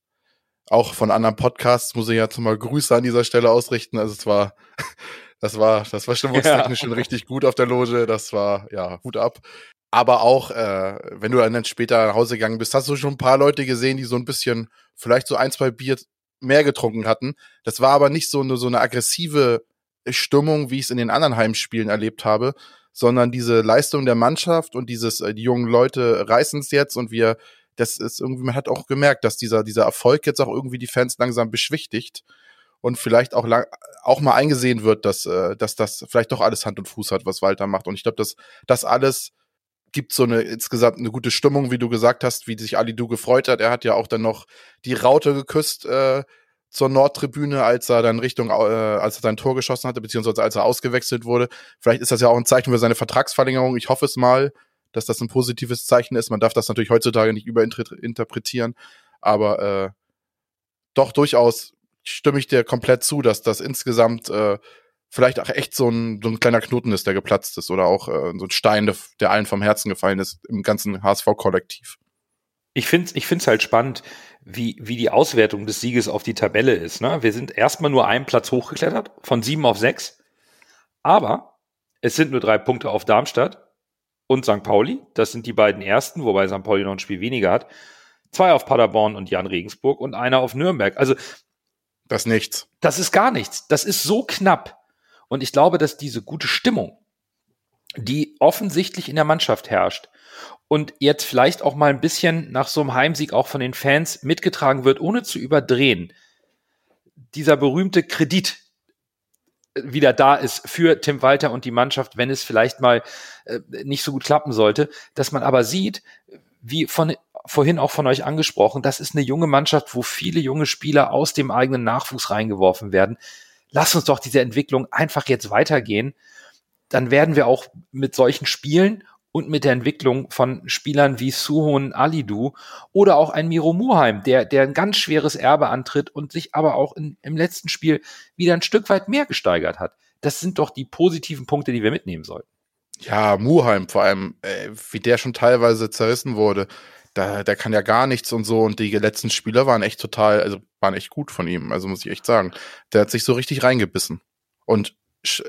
Auch von anderen Podcasts muss ich jetzt mal Grüße an dieser Stelle ausrichten. Also es war, das war, das war stimmungstechnisch ja. schon richtig gut auf der Loge. Das war, ja, Hut ab. Aber auch, äh, wenn du dann später nach Hause gegangen bist, hast du schon ein paar Leute gesehen, die so ein bisschen, vielleicht so ein, zwei Bier mehr getrunken hatten. Das war aber nicht so eine, so eine aggressive Stimmung, wie ich es in den anderen Heimspielen erlebt habe, sondern diese Leistung der Mannschaft und dieses, äh, die jungen Leute reißen es jetzt und wir, das ist irgendwie, man hat auch gemerkt, dass dieser, dieser Erfolg jetzt auch irgendwie die Fans langsam beschwichtigt und vielleicht auch lang, auch mal eingesehen wird, dass, äh, dass das vielleicht doch alles Hand und Fuß hat, was Walter macht. Und ich glaube, dass das alles gibt so eine insgesamt eine gute Stimmung, wie du gesagt hast, wie sich Ali Du gefreut hat. Er hat ja auch dann noch die Raute geküsst äh, zur Nordtribüne, als er dann Richtung, äh, als er sein Tor geschossen hatte, beziehungsweise als er ausgewechselt wurde. Vielleicht ist das ja auch ein Zeichen für seine Vertragsverlängerung. Ich hoffe es mal, dass das ein positives Zeichen ist. Man darf das natürlich heutzutage nicht überinterpretieren, aber äh, doch durchaus stimme ich dir komplett zu, dass das insgesamt äh, vielleicht auch echt so ein, so ein kleiner Knoten ist, der geplatzt ist oder auch äh, so ein Stein, der, der allen vom Herzen gefallen ist im ganzen HSV-Kollektiv. Ich finde es ich find's halt spannend, wie, wie die Auswertung des Sieges auf die Tabelle ist. Ne? Wir sind erstmal nur einen Platz hochgeklettert, von sieben auf sechs. Aber es sind nur drei Punkte auf Darmstadt und St. Pauli. Das sind die beiden ersten, wobei St. Pauli noch ein Spiel weniger hat. Zwei auf Paderborn und Jan Regensburg und einer auf Nürnberg. Also das ist nichts. Das ist gar nichts. Das ist so knapp. Und ich glaube, dass diese gute Stimmung, die offensichtlich in der Mannschaft herrscht und jetzt vielleicht auch mal ein bisschen nach so einem Heimsieg auch von den Fans mitgetragen wird, ohne zu überdrehen, dieser berühmte Kredit wieder da ist für Tim Walter und die Mannschaft, wenn es vielleicht mal äh, nicht so gut klappen sollte, dass man aber sieht, wie von vorhin auch von euch angesprochen, das ist eine junge Mannschaft, wo viele junge Spieler aus dem eigenen Nachwuchs reingeworfen werden lass uns doch diese Entwicklung einfach jetzt weitergehen dann werden wir auch mit solchen Spielen und mit der Entwicklung von Spielern wie Suhon Alidu oder auch ein Miro Muheim, der, der ein ganz schweres Erbe antritt und sich aber auch in, im letzten Spiel wieder ein Stück weit mehr gesteigert hat. Das sind doch die positiven Punkte, die wir mitnehmen sollten. Ja, Muheim vor allem, äh, wie der schon teilweise zerrissen wurde, da, der kann ja gar nichts und so. Und die letzten Spieler waren echt total, also waren echt gut von ihm. Also muss ich echt sagen. Der hat sich so richtig reingebissen. Und äh,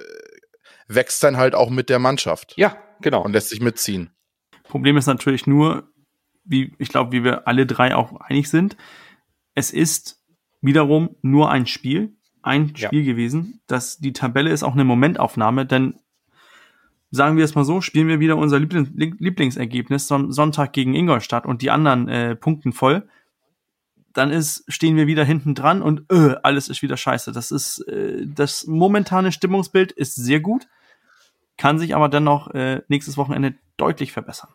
wächst dann halt auch mit der Mannschaft. Ja, genau. Und lässt sich mitziehen. Problem ist natürlich nur, wie ich glaube, wie wir alle drei auch einig sind, es ist wiederum nur ein Spiel, ein Ja. Spiel gewesen. Das, die Tabelle ist auch eine Momentaufnahme, denn sagen wir es mal so, spielen wir wieder unser Lieblings Lieblingsergebnis Son Sonntag gegen Ingolstadt und die anderen äh, Punkten voll, dann ist, stehen wir wieder hinten dran und äh, alles ist wieder scheiße. Das ist äh, das momentane Stimmungsbild ist sehr gut, kann sich aber dennoch äh, nächstes Wochenende deutlich verbessern.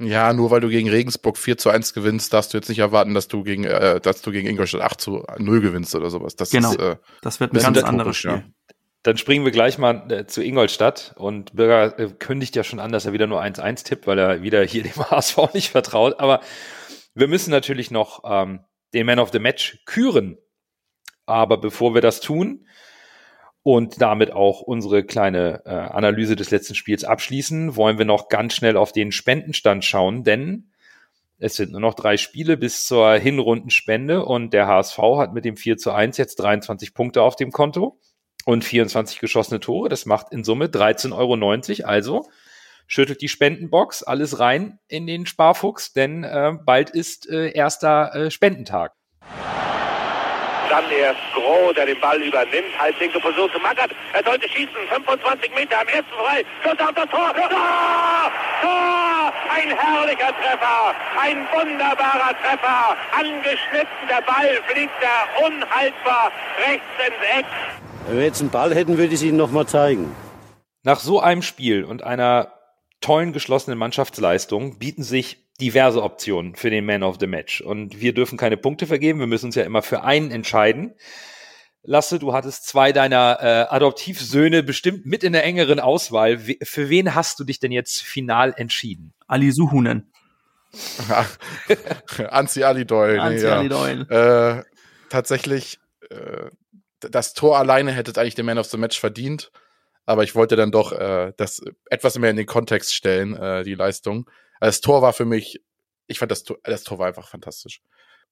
Ja, nur weil du gegen Regensburg 4 zu 1 gewinnst, darfst du jetzt nicht erwarten, dass du gegen, äh, dass du gegen Ingolstadt 8 zu 0 gewinnst oder sowas. Das Genau. ist, äh, Das wird ein ganz anderes Spiel. ja. Dann springen wir gleich mal äh, zu Ingolstadt und Bürger äh, kündigt ja schon an, dass er wieder nur 1-1 tippt, weil er wieder hier dem HSV nicht vertraut. Aber wir müssen natürlich noch ähm, den Man of the Match küren. Aber bevor wir das tun und damit auch unsere kleine äh, Analyse des letzten Spiels abschließen, wollen wir noch ganz schnell auf den Spendenstand schauen, denn es sind nur noch drei Spiele bis zur Hinrundenspende und der HSV hat mit dem 4 zu 1 jetzt 23 Punkte auf dem Konto und 24 geschossene Tore. Das macht in Summe 13,90 Euro. Also schüttelt die Spendenbox, alles rein in den Sparfuchs, denn äh, bald ist äh, erster äh, Spendentag. Dann erst Groh, der den Ball übernimmt. Halblinke Position zu Mackert. Er sollte schießen. 25 Meter am ersten frei. Schuss auf das Tor. Tor! Tor! Ein herrlicher Treffer. Ein wunderbarer Treffer. Angeschnitten. Der Ball fliegt da unhaltbar rechts ins Eck. Wenn wir jetzt einen Ball hätten, würde ich es Ihnen nochmal zeigen. Nach so einem Spiel und einer tollen geschlossenen Mannschaftsleistung bieten sich diverse Optionen für den Man of the Match. Und wir dürfen keine Punkte vergeben. Wir müssen uns ja immer für einen entscheiden. Lasse, du hattest zwei deiner äh, Adoptivsöhne bestimmt mit in der engeren Auswahl. We für wen hast du dich denn jetzt final entschieden? Ali Suhunen. Anzi Ali Doyle. nee, Anzi ja. Ali Doyle. Äh, tatsächlich, äh, das Tor alleine hätte eigentlich den Man of the Match verdient. Aber ich wollte dann doch äh, das etwas mehr in den Kontext stellen, äh, die Leistung. Also Das Tor war für mich, ich fand das Tor, das Tor war einfach fantastisch.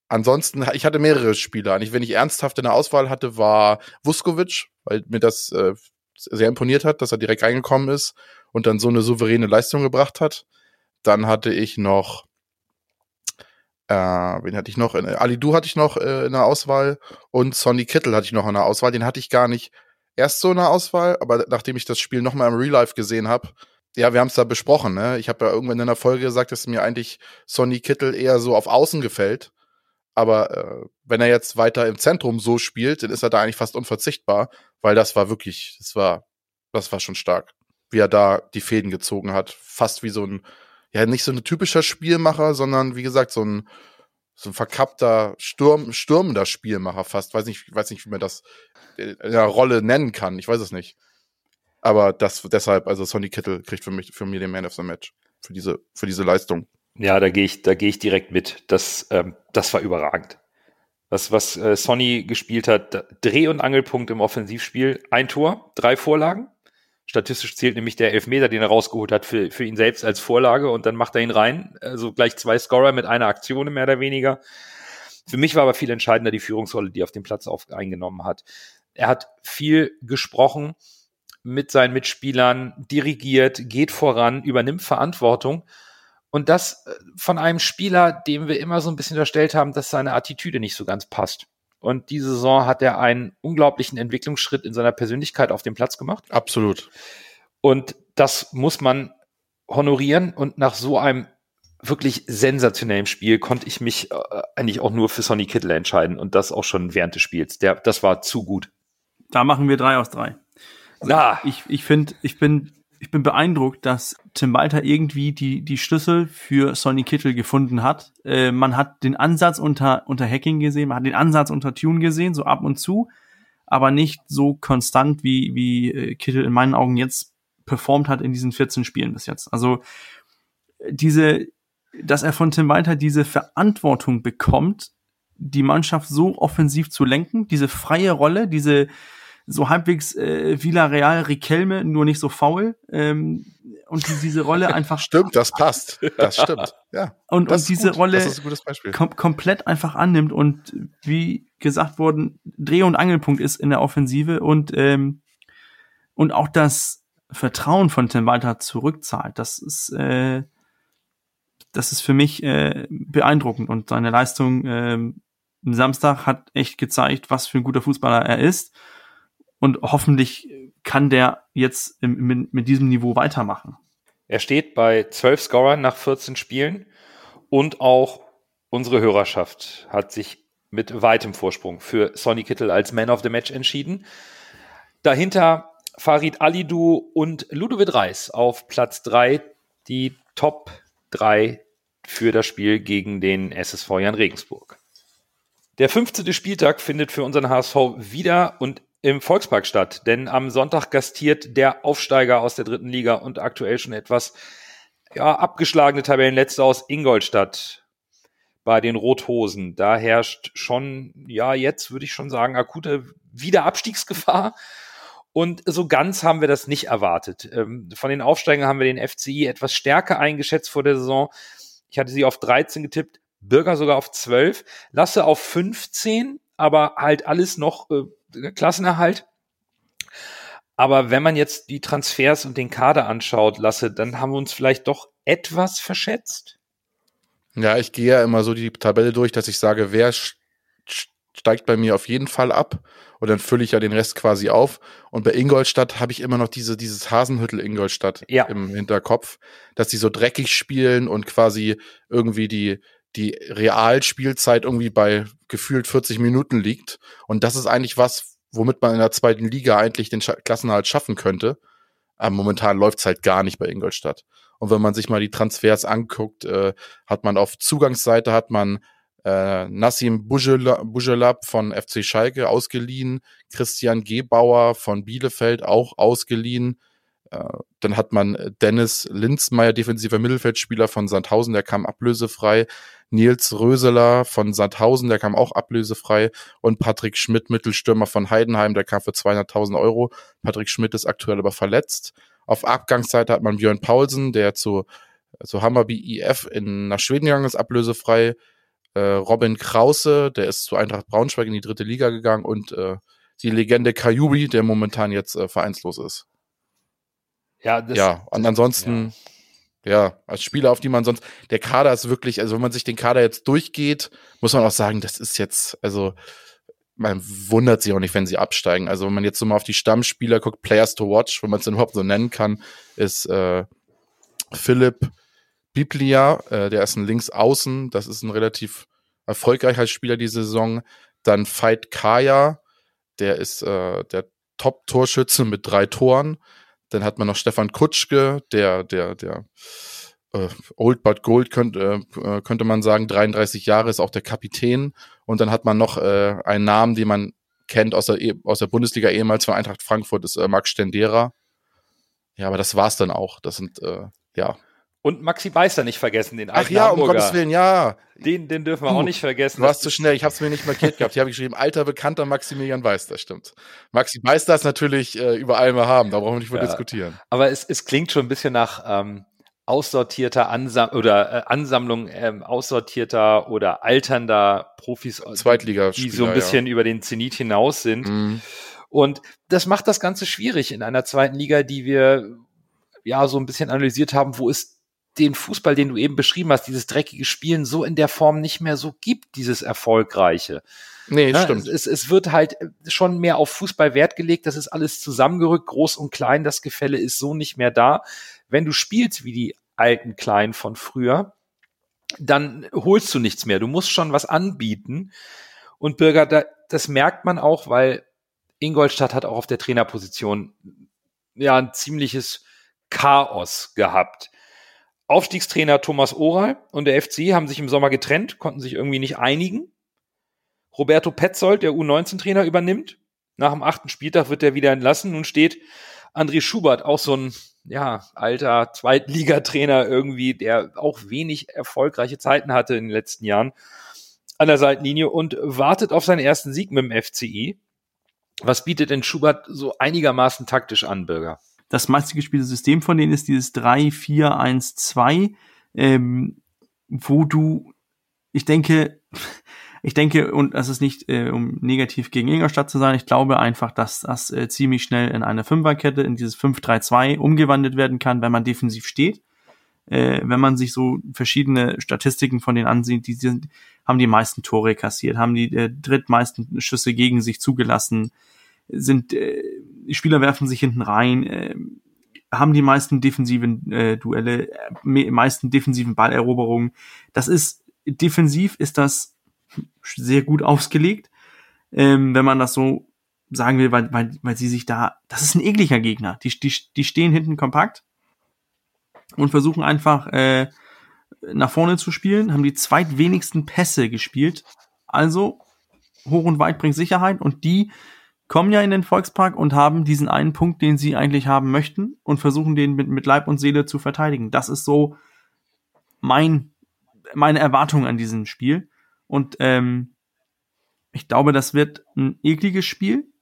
Ansonsten, ich hatte mehrere Spieler. Eigentlich, wenn ich ernsthaft in der Auswahl hatte, war Vuskovic, weil mir das äh, sehr imponiert hat, dass er direkt reingekommen ist und dann so eine souveräne Leistung gebracht hat. Dann hatte ich noch, äh, wen hatte ich noch? Äh, Ali Du hatte ich noch äh, in der Auswahl und Sonny Kittel hatte ich noch in der Auswahl. Den hatte ich gar nicht erst so in der Auswahl, aber nachdem ich das Spiel nochmal im Real Life gesehen habe, ja, wir haben es da besprochen. Ne? Ich habe ja irgendwann in der Folge gesagt, dass mir eigentlich Sonny Kittel eher so auf Außen gefällt. Aber äh, wenn er jetzt weiter im Zentrum so spielt, dann ist er da eigentlich fast unverzichtbar, weil das war wirklich, das war, das war schon stark, wie er da die Fäden gezogen hat. Fast wie so ein, ja, nicht so ein typischer Spielmacher, sondern wie gesagt, so ein, so ein verkappter, Sturm, stürmender Spielmacher fast. Weiß nicht, weiß nicht, wie man das in der Rolle nennen kann. Ich weiß es nicht. Aber das deshalb, also Sonny Kittel kriegt für mich, für mich den Man of the Match. Für diese, für diese Leistung. Ja, da gehe ich, da gehe ich direkt mit. Das, ähm, das war überragend. Was, was äh, Sonny gespielt hat, Dreh- und Angelpunkt im Offensivspiel, ein Tor, drei Vorlagen. Statistisch zählt nämlich der Elfmeter, den er rausgeholt hat, für, für ihn selbst als Vorlage und dann macht er ihn rein. Also gleich zwei Scorer mit einer Aktion mehr oder weniger. Für mich war aber viel entscheidender die Führungsrolle, die er auf dem Platz auf, eingenommen hat. Er hat viel gesprochen mit seinen Mitspielern, dirigiert, geht voran, übernimmt Verantwortung. Und das äh, von einem Spieler, dem wir immer so ein bisschen unterstellt haben, dass seine Attitüde nicht so ganz passt. Und diese Saison hat er einen unglaublichen Entwicklungsschritt in seiner Persönlichkeit auf dem Platz gemacht. Absolut. Und das muss man honorieren. Und nach so einem wirklich sensationellen Spiel konnte ich mich äh, eigentlich auch nur für Sonny Kittel entscheiden. Und das auch schon während des Spiels. Der, das war zu gut. Da machen wir drei aus drei. Na, Ich, ich finde, ich bin, ich bin beeindruckt, dass Tim Walter irgendwie die, die Schlüssel für Sonny Kittel gefunden hat. Äh, man hat den Ansatz unter, unter Hacking gesehen, man hat den Ansatz unter Tune gesehen, so ab und zu, aber nicht so konstant, wie, wie äh, Kittel in meinen Augen jetzt performt hat in diesen 14 Spielen bis jetzt. Also diese, dass er von Tim Walter diese Verantwortung bekommt, die Mannschaft so offensiv zu lenken, diese freie Rolle, diese so halbwegs äh, Villarreal Riquelme, nur nicht so faul. Ähm, und die, diese Rolle einfach. Stimmt, das passt. Das stimmt. Ja. Und, und diese. Rolle kom komplett einfach annimmt und wie gesagt worden, Dreh- und Angelpunkt ist in der Offensive und, ähm, und auch das Vertrauen von Tim Walter zurückzahlt. Das ist, äh, das ist für mich äh, beeindruckend und seine Leistung ähm, am Samstag hat echt gezeigt, was für ein guter Fußballer er ist. Und hoffentlich kann der jetzt im, mit, mit diesem Niveau weitermachen. Er steht bei 12 Scorern nach 14 Spielen und auch unsere Hörerschaft hat sich mit weitem Vorsprung für Sonny Kittel als Man of the Match entschieden. Dahinter Farid Alidu und Ludovic Reis auf Platz 3, die Top 3 für das Spiel gegen den SSV Jan Regensburg. Der 15. Spieltag findet für unseren HSV wieder und im Volkspark statt, denn am Sonntag gastiert der Aufsteiger aus der dritten Liga und aktuell schon etwas ja, abgeschlagene Tabellenletzte aus Ingolstadt bei den Rothosen. Da herrscht schon, ja, jetzt würde ich schon sagen, akute Wiederabstiegsgefahr. Und so ganz haben wir das nicht erwartet. Ähm, von den Aufsteigern haben wir den FCI etwas stärker eingeschätzt vor der Saison. Ich hatte sie auf 13 getippt, Bürger sogar auf 12, Lasse auf 15, aber halt alles noch äh, Klassenerhalt. Aber wenn man jetzt die Transfers und den Kader anschaut, Lasse, dann haben wir uns vielleicht doch etwas verschätzt. Ja, ich gehe ja immer so die Tabelle durch, dass ich sage, wer steigt bei mir auf jeden Fall ab und dann fülle ich ja den Rest quasi auf. Und bei Ingolstadt habe ich immer noch diese, dieses Hasenhüttel Ingolstadt ja. im Hinterkopf, dass die so dreckig spielen und quasi irgendwie die, die Realspielzeit irgendwie bei gefühlt 40 Minuten liegt. Und das ist eigentlich was, womit man in der zweiten Liga eigentlich den Klassenhalt schaffen könnte. Aber momentan läuft's halt gar nicht bei Ingolstadt. Und wenn man sich mal die Transfers anguckt, äh, hat man auf Zugangsseite hat man äh, Nassim Bujelab von FC Schalke ausgeliehen, Christian Gebauer von Bielefeld auch ausgeliehen, äh, dann hat man Dennis Linzmeier, defensiver Mittelfeldspieler von Sandhausen, der kam ablösefrei. Nils Röseler von Sandhausen, der kam auch ablösefrei. Und Patrick Schmidt, Mittelstürmer von Heidenheim, der kam für 200.000 Euro. Patrick Schmidt ist aktuell aber verletzt. Auf Abgangsseite hat man Björn Paulsen, der zu, zu Hammerby IF in, nach Schweden gegangen ist, ablösefrei. Äh, Robin Krause, der ist zu Eintracht Braunschweig in die dritte Liga gegangen. Und äh, die Legende Kajubi, der momentan jetzt äh, vereinslos ist. Ja, ja, und ansonsten, ja. ja, als Spieler, auf die man sonst, der Kader ist wirklich, also wenn man sich den Kader jetzt durchgeht, muss man auch sagen, das ist jetzt, also, man wundert sich auch nicht, wenn sie absteigen. Also wenn man jetzt so mal auf die Stammspieler guckt, Players to Watch, wenn man es überhaupt so nennen kann, ist äh, Philipp Biblia, äh, der ist ein Linksaußen, das ist ein relativ erfolgreicher Spieler diese Saison. Dann Veit Kaya, der ist äh, der Top-Torschütze mit drei Toren. Dann hat man noch Stefan Kutschke, der, der, der äh, Old but Gold könnte, äh, könnte man sagen, 33 Jahre ist auch der Kapitän. Und dann hat man noch äh, einen Namen, den man kennt aus der, e, aus der Bundesliga ehemals von Eintracht Frankfurt, ist äh, Max Stendera. Ja, aber das war's dann auch. Das sind, äh, ja, und Maxi Beister nicht vergessen, den alten Ach ja, Hamburger. um Gottes Willen, ja. Den, den dürfen wir uh, auch nicht vergessen. Du warst zu schnell, ich habe es mir nicht markiert gehabt. Hier habe ich geschrieben, alter bekannter Maximilian Beister, stimmt. Maxi Beister ist natürlich äh, überall mal haben, da brauchen wir nicht mehr ja. diskutieren. Aber es, es klingt schon ein bisschen nach ähm, aussortierter Ansam oder äh, Ansammlung ähm, aussortierter oder alternder Profis, äh, Zweitliga die so ein bisschen ja. über den Zenit hinaus sind. Mhm. Und das macht das Ganze schwierig in einer zweiten Liga, die wir ja so ein bisschen analysiert haben, wo ist den Fußball, den du eben beschrieben hast, dieses dreckige Spielen so in der Form nicht mehr so gibt, dieses erfolgreiche. Nee, ja, stimmt. Es, es wird halt schon mehr auf Fußball Wert gelegt, das ist alles zusammengerückt, groß und klein, das Gefälle ist so nicht mehr da. Wenn du spielst wie die alten Kleinen von früher, dann holst du nichts mehr. Du musst schon was anbieten. Und Bürger, da, das merkt man auch, weil Ingolstadt hat auch auf der Trainerposition ja ein ziemliches Chaos gehabt. Aufstiegstrainer Thomas Oral und der FC haben sich im Sommer getrennt, konnten sich irgendwie nicht einigen. Roberto Petzold, der U19-Trainer, übernimmt. Nach dem achten Spieltag wird er wieder entlassen. Nun steht André Schubert, auch so ein ja, alter Zweitligatrainer irgendwie, der auch wenig erfolgreiche Zeiten hatte in den letzten Jahren an der Seitenlinie und wartet auf seinen ersten Sieg mit dem FCI. Was bietet denn Schubert so einigermaßen taktisch an, Bürger? Das meiste gespielte System von denen ist dieses 3-4-1-2, ähm, wo du, ich denke, ich denke, und das ist nicht, äh, um negativ gegen Ingolstadt zu sein, ich glaube einfach, dass das äh, ziemlich schnell in eine Fünferkette, in dieses 5-3-2 umgewandelt werden kann, wenn man defensiv steht. Äh, wenn man sich so verschiedene Statistiken von denen ansieht, die sind, haben die meisten Tore kassiert, haben die äh, drittmeisten Schüsse gegen sich zugelassen, sind äh, Spieler werfen sich hinten rein, äh, haben die meisten defensiven äh, Duelle, äh, meisten defensiven Balleroberungen. Das ist defensiv ist das sehr gut ausgelegt, ähm, wenn man das so sagen will, weil, weil, weil sie sich da, das ist ein ekliger Gegner. Die, die, die stehen hinten kompakt und versuchen einfach äh, nach vorne zu spielen, haben die zweitwenigsten Pässe gespielt. Also hoch und weit bringt Sicherheit und die kommen ja in den Volkspark und haben diesen einen Punkt, den sie eigentlich haben möchten und versuchen den mit, mit Leib und Seele zu verteidigen. Das ist so mein, meine Erwartung an diesem Spiel. Und ähm, ich glaube, das wird ein ekliges Spiel.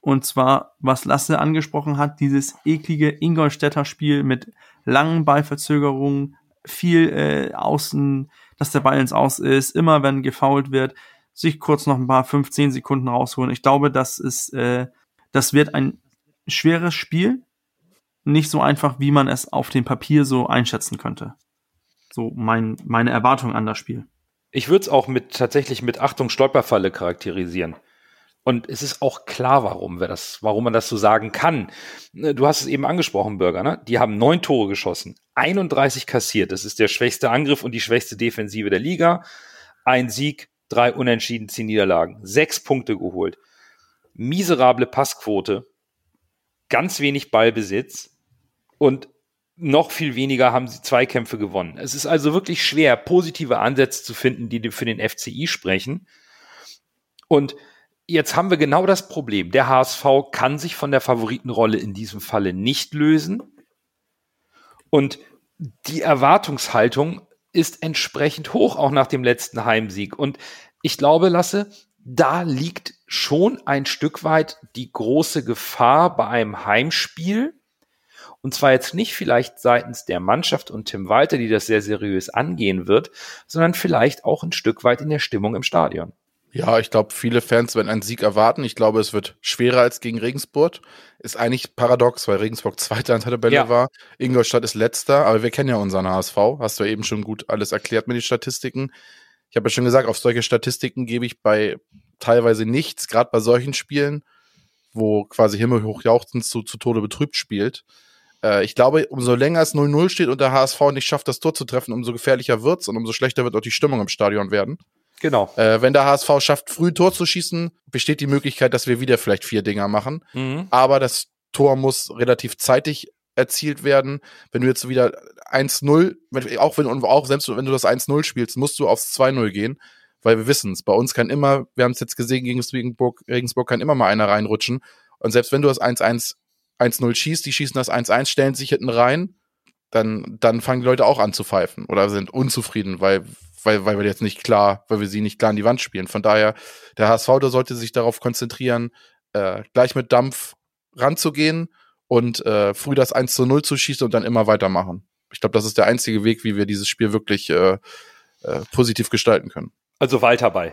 Und zwar, was Lasse angesprochen hat, dieses eklige Ingolstädter Spiel mit langen Ballverzögerungen, viel äh, außen, dass der Ball ins Aus ist, immer wenn gefault wird, sich kurz noch ein paar 15 Sekunden rausholen. Ich glaube, das ist, äh, das wird ein schweres Spiel. Nicht so einfach, wie man es auf dem Papier so einschätzen könnte. So mein, meine Erwartung an das Spiel. Ich würde es auch mit tatsächlich mit Achtung Stolperfalle charakterisieren. Und es ist auch klar, warum wir das, warum man das so sagen kann. Du hast es eben angesprochen, Bürger, ne? Die haben neun Tore geschossen, 31 kassiert. Das ist der schwächste Angriff und die schwächste Defensive der Liga. Ein Sieg, drei Unentschieden, zehn Niederlagen, sechs Punkte geholt. Miserable Passquote, ganz wenig Ballbesitz und noch viel weniger haben sie Zweikämpfe gewonnen. Es ist also wirklich schwer, positive Ansätze zu finden, die für den FCI sprechen. Und jetzt haben wir genau das Problem. Der HSV kann sich von der Favoritenrolle in diesem Falle nicht lösen. Und die Erwartungshaltung ist entsprechend hoch, auch nach dem letzten Heimsieg. Und ich glaube, Lasse, da liegt schon ein Stück weit die große Gefahr bei einem Heimspiel, und zwar jetzt nicht vielleicht seitens der Mannschaft und Tim Walter, die das sehr seriös angehen wird, sondern vielleicht auch ein Stück weit in der Stimmung im Stadion. Ja, ich glaube, viele Fans werden einen Sieg erwarten. Ich glaube, es wird schwerer als gegen Regensburg. Ist eigentlich paradox, weil Regensburg Zweiter in der Tabelle ja. war. Ingolstadt ist Letzter, aber wir kennen ja unseren HSV. Hast du eben schon gut alles erklärt mit den Statistiken. Ich habe ja schon gesagt, auf solche Statistiken gebe ich bei teilweise nichts, gerade bei solchen Spielen, wo quasi Himmel hochjauchzend zu, zu Tode betrübt spielt. Äh, ich glaube, umso länger es 0-0 steht und der HSV nicht schafft, das Tor zu treffen, umso gefährlicher wird's und umso schlechter wird auch die Stimmung im Stadion werden. Genau. Äh, wenn der HSV schafft, früh Tor zu schießen, besteht die Möglichkeit, dass wir wieder vielleicht vier Dinger machen. Mhm. Aber das Tor muss relativ zeitig erzielt werden. Wenn du jetzt wieder 1-0, auch wenn, auch selbst wenn du das 1-0 spielst, musst du aufs 2-0 gehen, weil wir wissen es. Bei uns kann immer, wir haben es jetzt gesehen gegen Regensburg, Regensburg kann immer mal einer reinrutschen. Und selbst wenn du das 1-1 1-0 schießt, die schießen das 1-1, stellen sich hinten rein, dann, dann fangen die Leute auch an zu pfeifen oder sind unzufrieden, weil, weil, weil wir jetzt nicht klar, weil wir sie nicht klar in die Wand spielen. Von daher, der HSV, der sollte sich darauf konzentrieren, äh, gleich mit Dampf ranzugehen und äh, früh das 1 zu 0 zu schießen und dann immer weitermachen. Ich glaube, das ist der einzige Weg, wie wir dieses Spiel wirklich äh, äh, positiv gestalten können. Also weiter bei.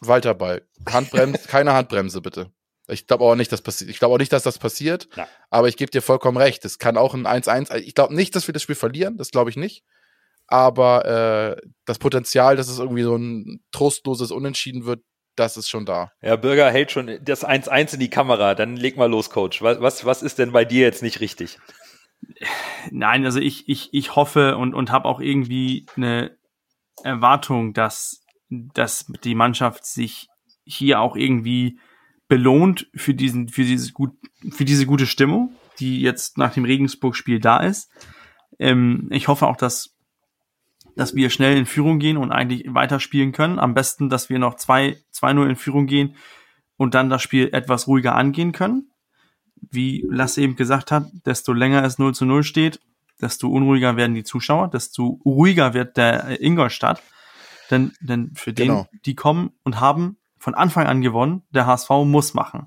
Weiter bei. Handbremse, keine Handbremse bitte. Ich glaube auch nicht, dass passiert. Ich glaube auch nicht, dass das passiert. Ja. Aber ich gebe dir vollkommen recht. Es kann auch ein 1-1. Ich glaube nicht, dass wir das Spiel verlieren. Das glaube ich nicht. Aber äh, das Potenzial, dass es irgendwie so ein trostloses Unentschieden wird, das ist schon da. Ja, Bürger hält schon das 1-1 in die Kamera. Dann leg mal los, Coach. Was, was, was ist denn bei dir jetzt nicht richtig? Nein, also ich, ich, ich hoffe und, und habe auch irgendwie eine Erwartung, dass, dass die Mannschaft sich hier auch irgendwie belohnt für diesen, für dieses gut, für diese gute Stimmung, die jetzt nach dem Regensburg-Spiel da ist. Ähm, ich hoffe auch, dass, dass wir schnell in Führung gehen und eigentlich weiterspielen können. Am besten, dass wir noch 2-0 in Führung gehen und dann das Spiel etwas ruhiger angehen können. wie Lasse eben gesagt hat, desto länger es 0 zu 0 steht, desto unruhiger werden die Zuschauer, desto ruhiger wird der Ingolstadt. Denn, denn für den, Genau. die kommen und haben von Anfang an gewonnen, der HSV muss machen.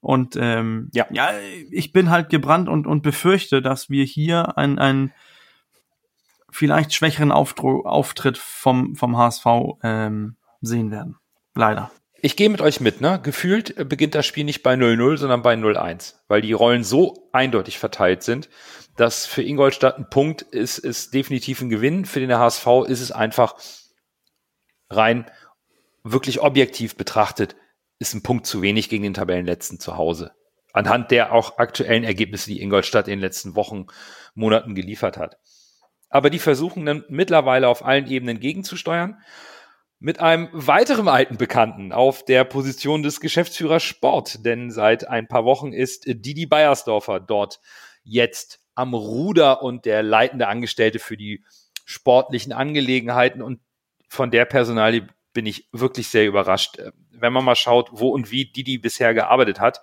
Und ähm, Ja. ja, ich bin halt gebrannt und, und befürchte, dass wir hier ein, ein vielleicht schwächeren Auftru Auftritt vom, vom HSV ähm, sehen werden. Leider. Ich gehe mit euch mit, ne? Gefühlt äh, beginnt das Spiel nicht bei 0-0, sondern bei 0-1, weil die Rollen so eindeutig verteilt sind, dass für Ingolstadt ein Punkt ist, ist definitiv ein Gewinn. Für den HSV ist es einfach rein wirklich objektiv betrachtet, ist ein Punkt zu wenig gegen den Tabellenletzten zu Hause. Anhand der auch aktuellen Ergebnisse, die Ingolstadt in den letzten Wochen, Monaten geliefert hat. Aber die versuchen dann mittlerweile auf allen Ebenen gegenzusteuern mit einem weiteren alten Bekannten auf der Position des Geschäftsführers Sport. Denn seit ein paar Wochen ist Didi Beiersdorfer dort jetzt am Ruder und der leitende Angestellte für die sportlichen Angelegenheiten. Und von der Personalie bin ich wirklich sehr überrascht. Wenn man mal schaut, wo und wie Didi bisher gearbeitet hat,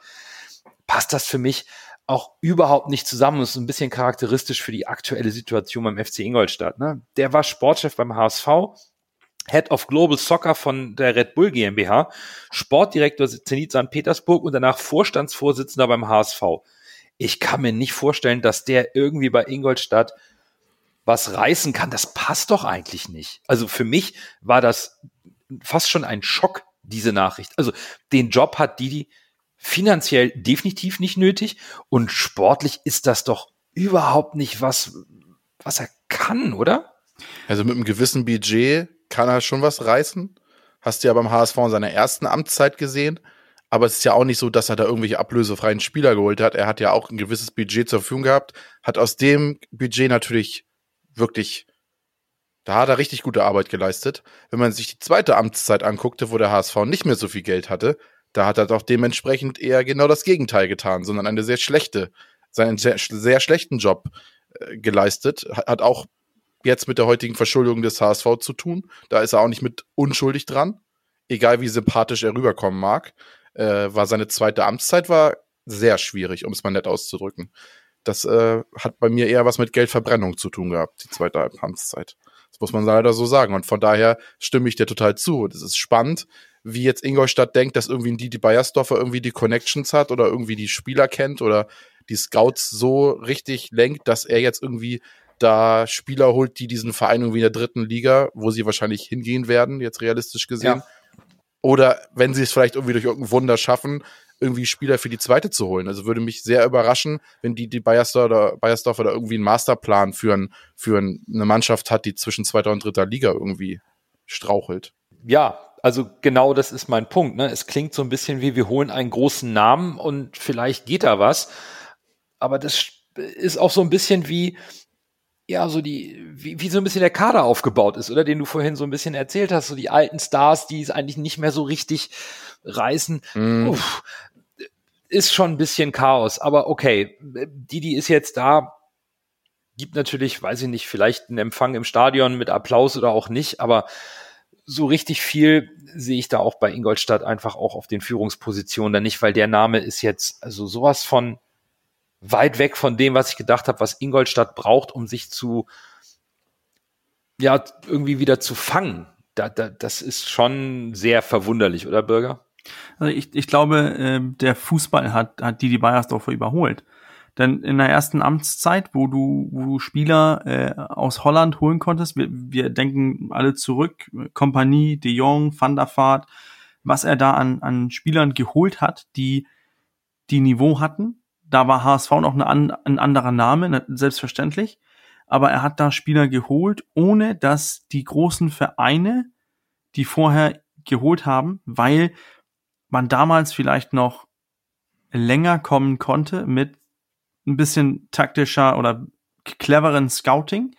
passt das für mich auch überhaupt nicht zusammen. Das ist ein bisschen charakteristisch für die aktuelle Situation beim FC Ingolstadt. Ne? Der war Sportchef beim HSV, Head of Global Soccer von der Red Bull GmbH, Sportdirektor Zenit St. Petersburg und danach Vorstandsvorsitzender beim HSV. Ich kann mir nicht vorstellen, dass der irgendwie bei Ingolstadt was reißen kann. Das passt doch eigentlich nicht. Also für mich war das fast schon ein Schock, diese Nachricht. Also den Job hat Didi finanziell definitiv nicht nötig und sportlich ist das doch überhaupt nicht was, was er kann, oder? Also mit einem gewissen Budget kann er schon was reißen. Hast du ja beim HSV in seiner ersten Amtszeit gesehen. Aber es ist ja auch nicht so, dass er da irgendwelche ablösefreien Spieler geholt hat. Er hat ja auch ein gewisses Budget zur Verfügung gehabt, hat aus dem Budget natürlich wirklich, da hat er richtig gute Arbeit geleistet. Wenn man sich die zweite Amtszeit anguckte, wo der HSV nicht mehr so viel Geld hatte, da hat er doch dementsprechend eher genau das Gegenteil getan, sondern eine sehr schlechte, seinen sehr, sehr schlechten Job äh, geleistet. Hat, auch jetzt mit der heutigen Verschuldung des HSV zu tun. Da ist er auch nicht mit unschuldig dran. Egal wie sympathisch er rüberkommen mag, äh, war seine zweite Amtszeit war sehr schwierig, um es mal nett auszudrücken. Das äh, hat bei mir eher was mit Geldverbrennung zu tun gehabt, die zweite Amtszeit. Das muss man leider so sagen. Und von daher stimme ich dir total zu. Das ist spannend, wie jetzt Ingolstadt denkt, dass irgendwie ein Didi Beiersdorfer irgendwie die Connections hat oder irgendwie die Spieler kennt oder die Scouts so richtig lenkt, dass er jetzt irgendwie da Spieler holt, die diesen Verein irgendwie in der dritten Liga, wo sie wahrscheinlich hingehen werden, jetzt realistisch gesehen. Ja. Oder wenn sie es vielleicht irgendwie durch irgendein Wunder schaffen, irgendwie Spieler für die zweite zu holen. Also würde mich sehr überraschen, wenn die, die Bayersdorfer, Bayersdorfer da irgendwie einen Masterplan für, ein, für eine Mannschaft hat, die zwischen zweiter und dritter Liga irgendwie strauchelt. Ja, also genau das ist mein Punkt. Ne? Es klingt so ein bisschen wie, wir holen einen großen Namen und vielleicht geht da was. Aber das ist auch so ein bisschen wie, ja, so die, wie, wie so ein bisschen der Kader aufgebaut ist, oder? Den du vorhin so ein bisschen erzählt hast, so die alten Stars, die es eigentlich nicht mehr so richtig reißen. Mm. Uff, ist schon ein bisschen Chaos, aber okay. Didi ist jetzt da, gibt natürlich, weiß ich nicht, vielleicht einen Empfang im Stadion mit Applaus oder auch nicht, aber so richtig viel sehe ich da auch bei Ingolstadt einfach auch auf den Führungspositionen dann nicht, weil der Name ist jetzt also sowas von weit weg von dem, was ich gedacht habe, was Ingolstadt braucht, um sich zu ja irgendwie wieder zu fangen. Da, da, das ist schon sehr verwunderlich, oder Bürger? Also ich, ich glaube, äh, der Fußball hat, hat Didi Beiersdorfer überholt. Denn in der ersten Amtszeit, wo du, wo du Spieler äh, aus Holland holen konntest, wir, wir denken alle zurück, Kompanie, De Jong, Van der Vaart, was er da an, an Spielern geholt hat, die, die Niveau hatten. Da war HSV noch eine, ein anderer Name, ne, selbstverständlich. Aber er hat da Spieler geholt, ohne dass die großen Vereine die vorher geholt haben, weil man damals vielleicht noch länger kommen konnte mit ein bisschen taktischer oder cleveren Scouting,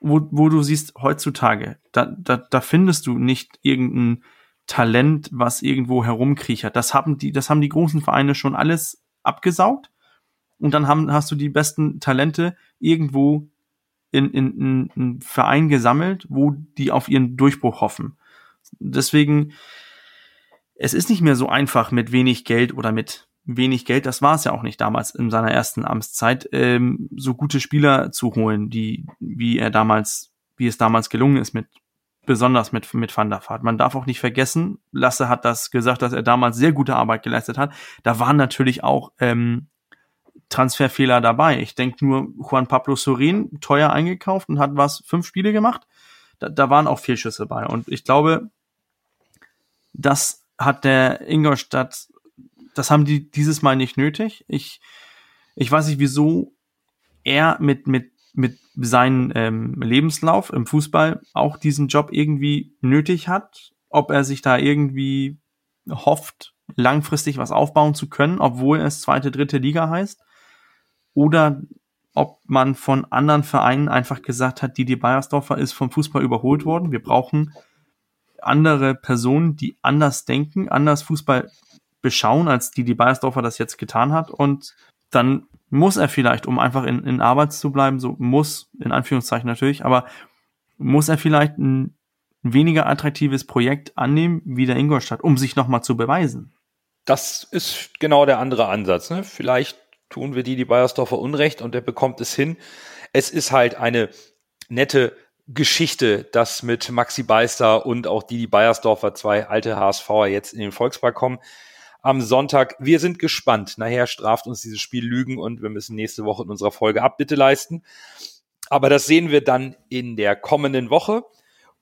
wo, wo du siehst, heutzutage, da, da, da findest du nicht irgendein Talent, was irgendwo herumkriechert. Das haben die, das haben die großen Vereine schon alles abgesaugt. Und dann haben, hast du die besten Talente irgendwo in, in, in einen Verein gesammelt, wo die auf ihren Durchbruch hoffen. Deswegen, es ist nicht mehr so einfach mit wenig Geld oder mit wenig Geld, das war es ja auch nicht damals in seiner ersten Amtszeit, ähm, so gute Spieler zu holen, die, wie er damals, wie es damals gelungen ist mit, besonders mit, mit Van der Vaart. Man darf auch nicht vergessen, Lasse hat das gesagt, dass er damals sehr gute Arbeit geleistet hat. Da waren natürlich auch ähm, Transferfehler dabei. Ich denke nur, Juan Pablo Sorin, teuer eingekauft und hat was, fünf Spiele gemacht. Da, da waren auch Fehlschüsse bei. Und ich glaube, das hat der Ingolstadt das haben die dieses Mal nicht nötig. Ich, ich weiß nicht, wieso er mit, mit, mit seinem ähm, Lebenslauf im Fußball auch diesen Job irgendwie nötig hat. Ob er sich da irgendwie hofft, langfristig was aufbauen zu können, obwohl es zweite, dritte Liga heißt. Oder ob man von anderen Vereinen einfach gesagt hat, die die Bayersdorfer ist vom Fußball überholt worden. Wir brauchen andere Personen, die anders denken, anders Fußball beschauen, als die, die Bayersdorfer das jetzt getan hat. Und dann muss er vielleicht, um einfach in, in Arbeit zu bleiben, so muss, in Anführungszeichen natürlich, aber muss er vielleicht ein weniger attraktives Projekt annehmen wie der Ingolstadt, um sich nochmal zu beweisen. Das ist genau der andere Ansatz. Ne? Vielleicht tun wir die, die Bayersdorfer Unrecht und der bekommt es hin. Es ist halt eine nette Geschichte, dass mit Maxi Beister und auch die, die Bayersdorfer, zwei alte HSVer jetzt in den Volkspark kommen am Sonntag. Wir sind gespannt. Nachher straft uns dieses Spiel Lügen und wir müssen nächste Woche in unserer Folge Abbitte leisten. Aber das sehen wir dann in der kommenden Woche.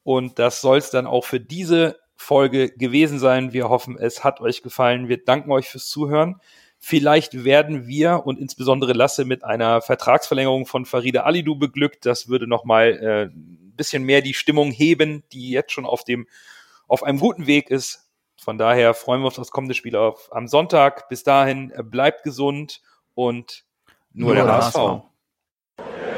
Und das soll es dann auch für diese Folge gewesen sein. Wir hoffen, es hat euch gefallen. Wir danken euch fürs Zuhören. Vielleicht werden wir und insbesondere Lasse mit einer Vertragsverlängerung von Farida Alidu beglückt. Das würde nochmal äh, ein bisschen mehr die Stimmung heben, die jetzt schon auf dem auf einem guten Weg ist. Von daher freuen wir uns auf das kommende Spiel auf, am Sonntag. Bis dahin, äh, bleibt gesund und nur, nur der, der HSV. HSV.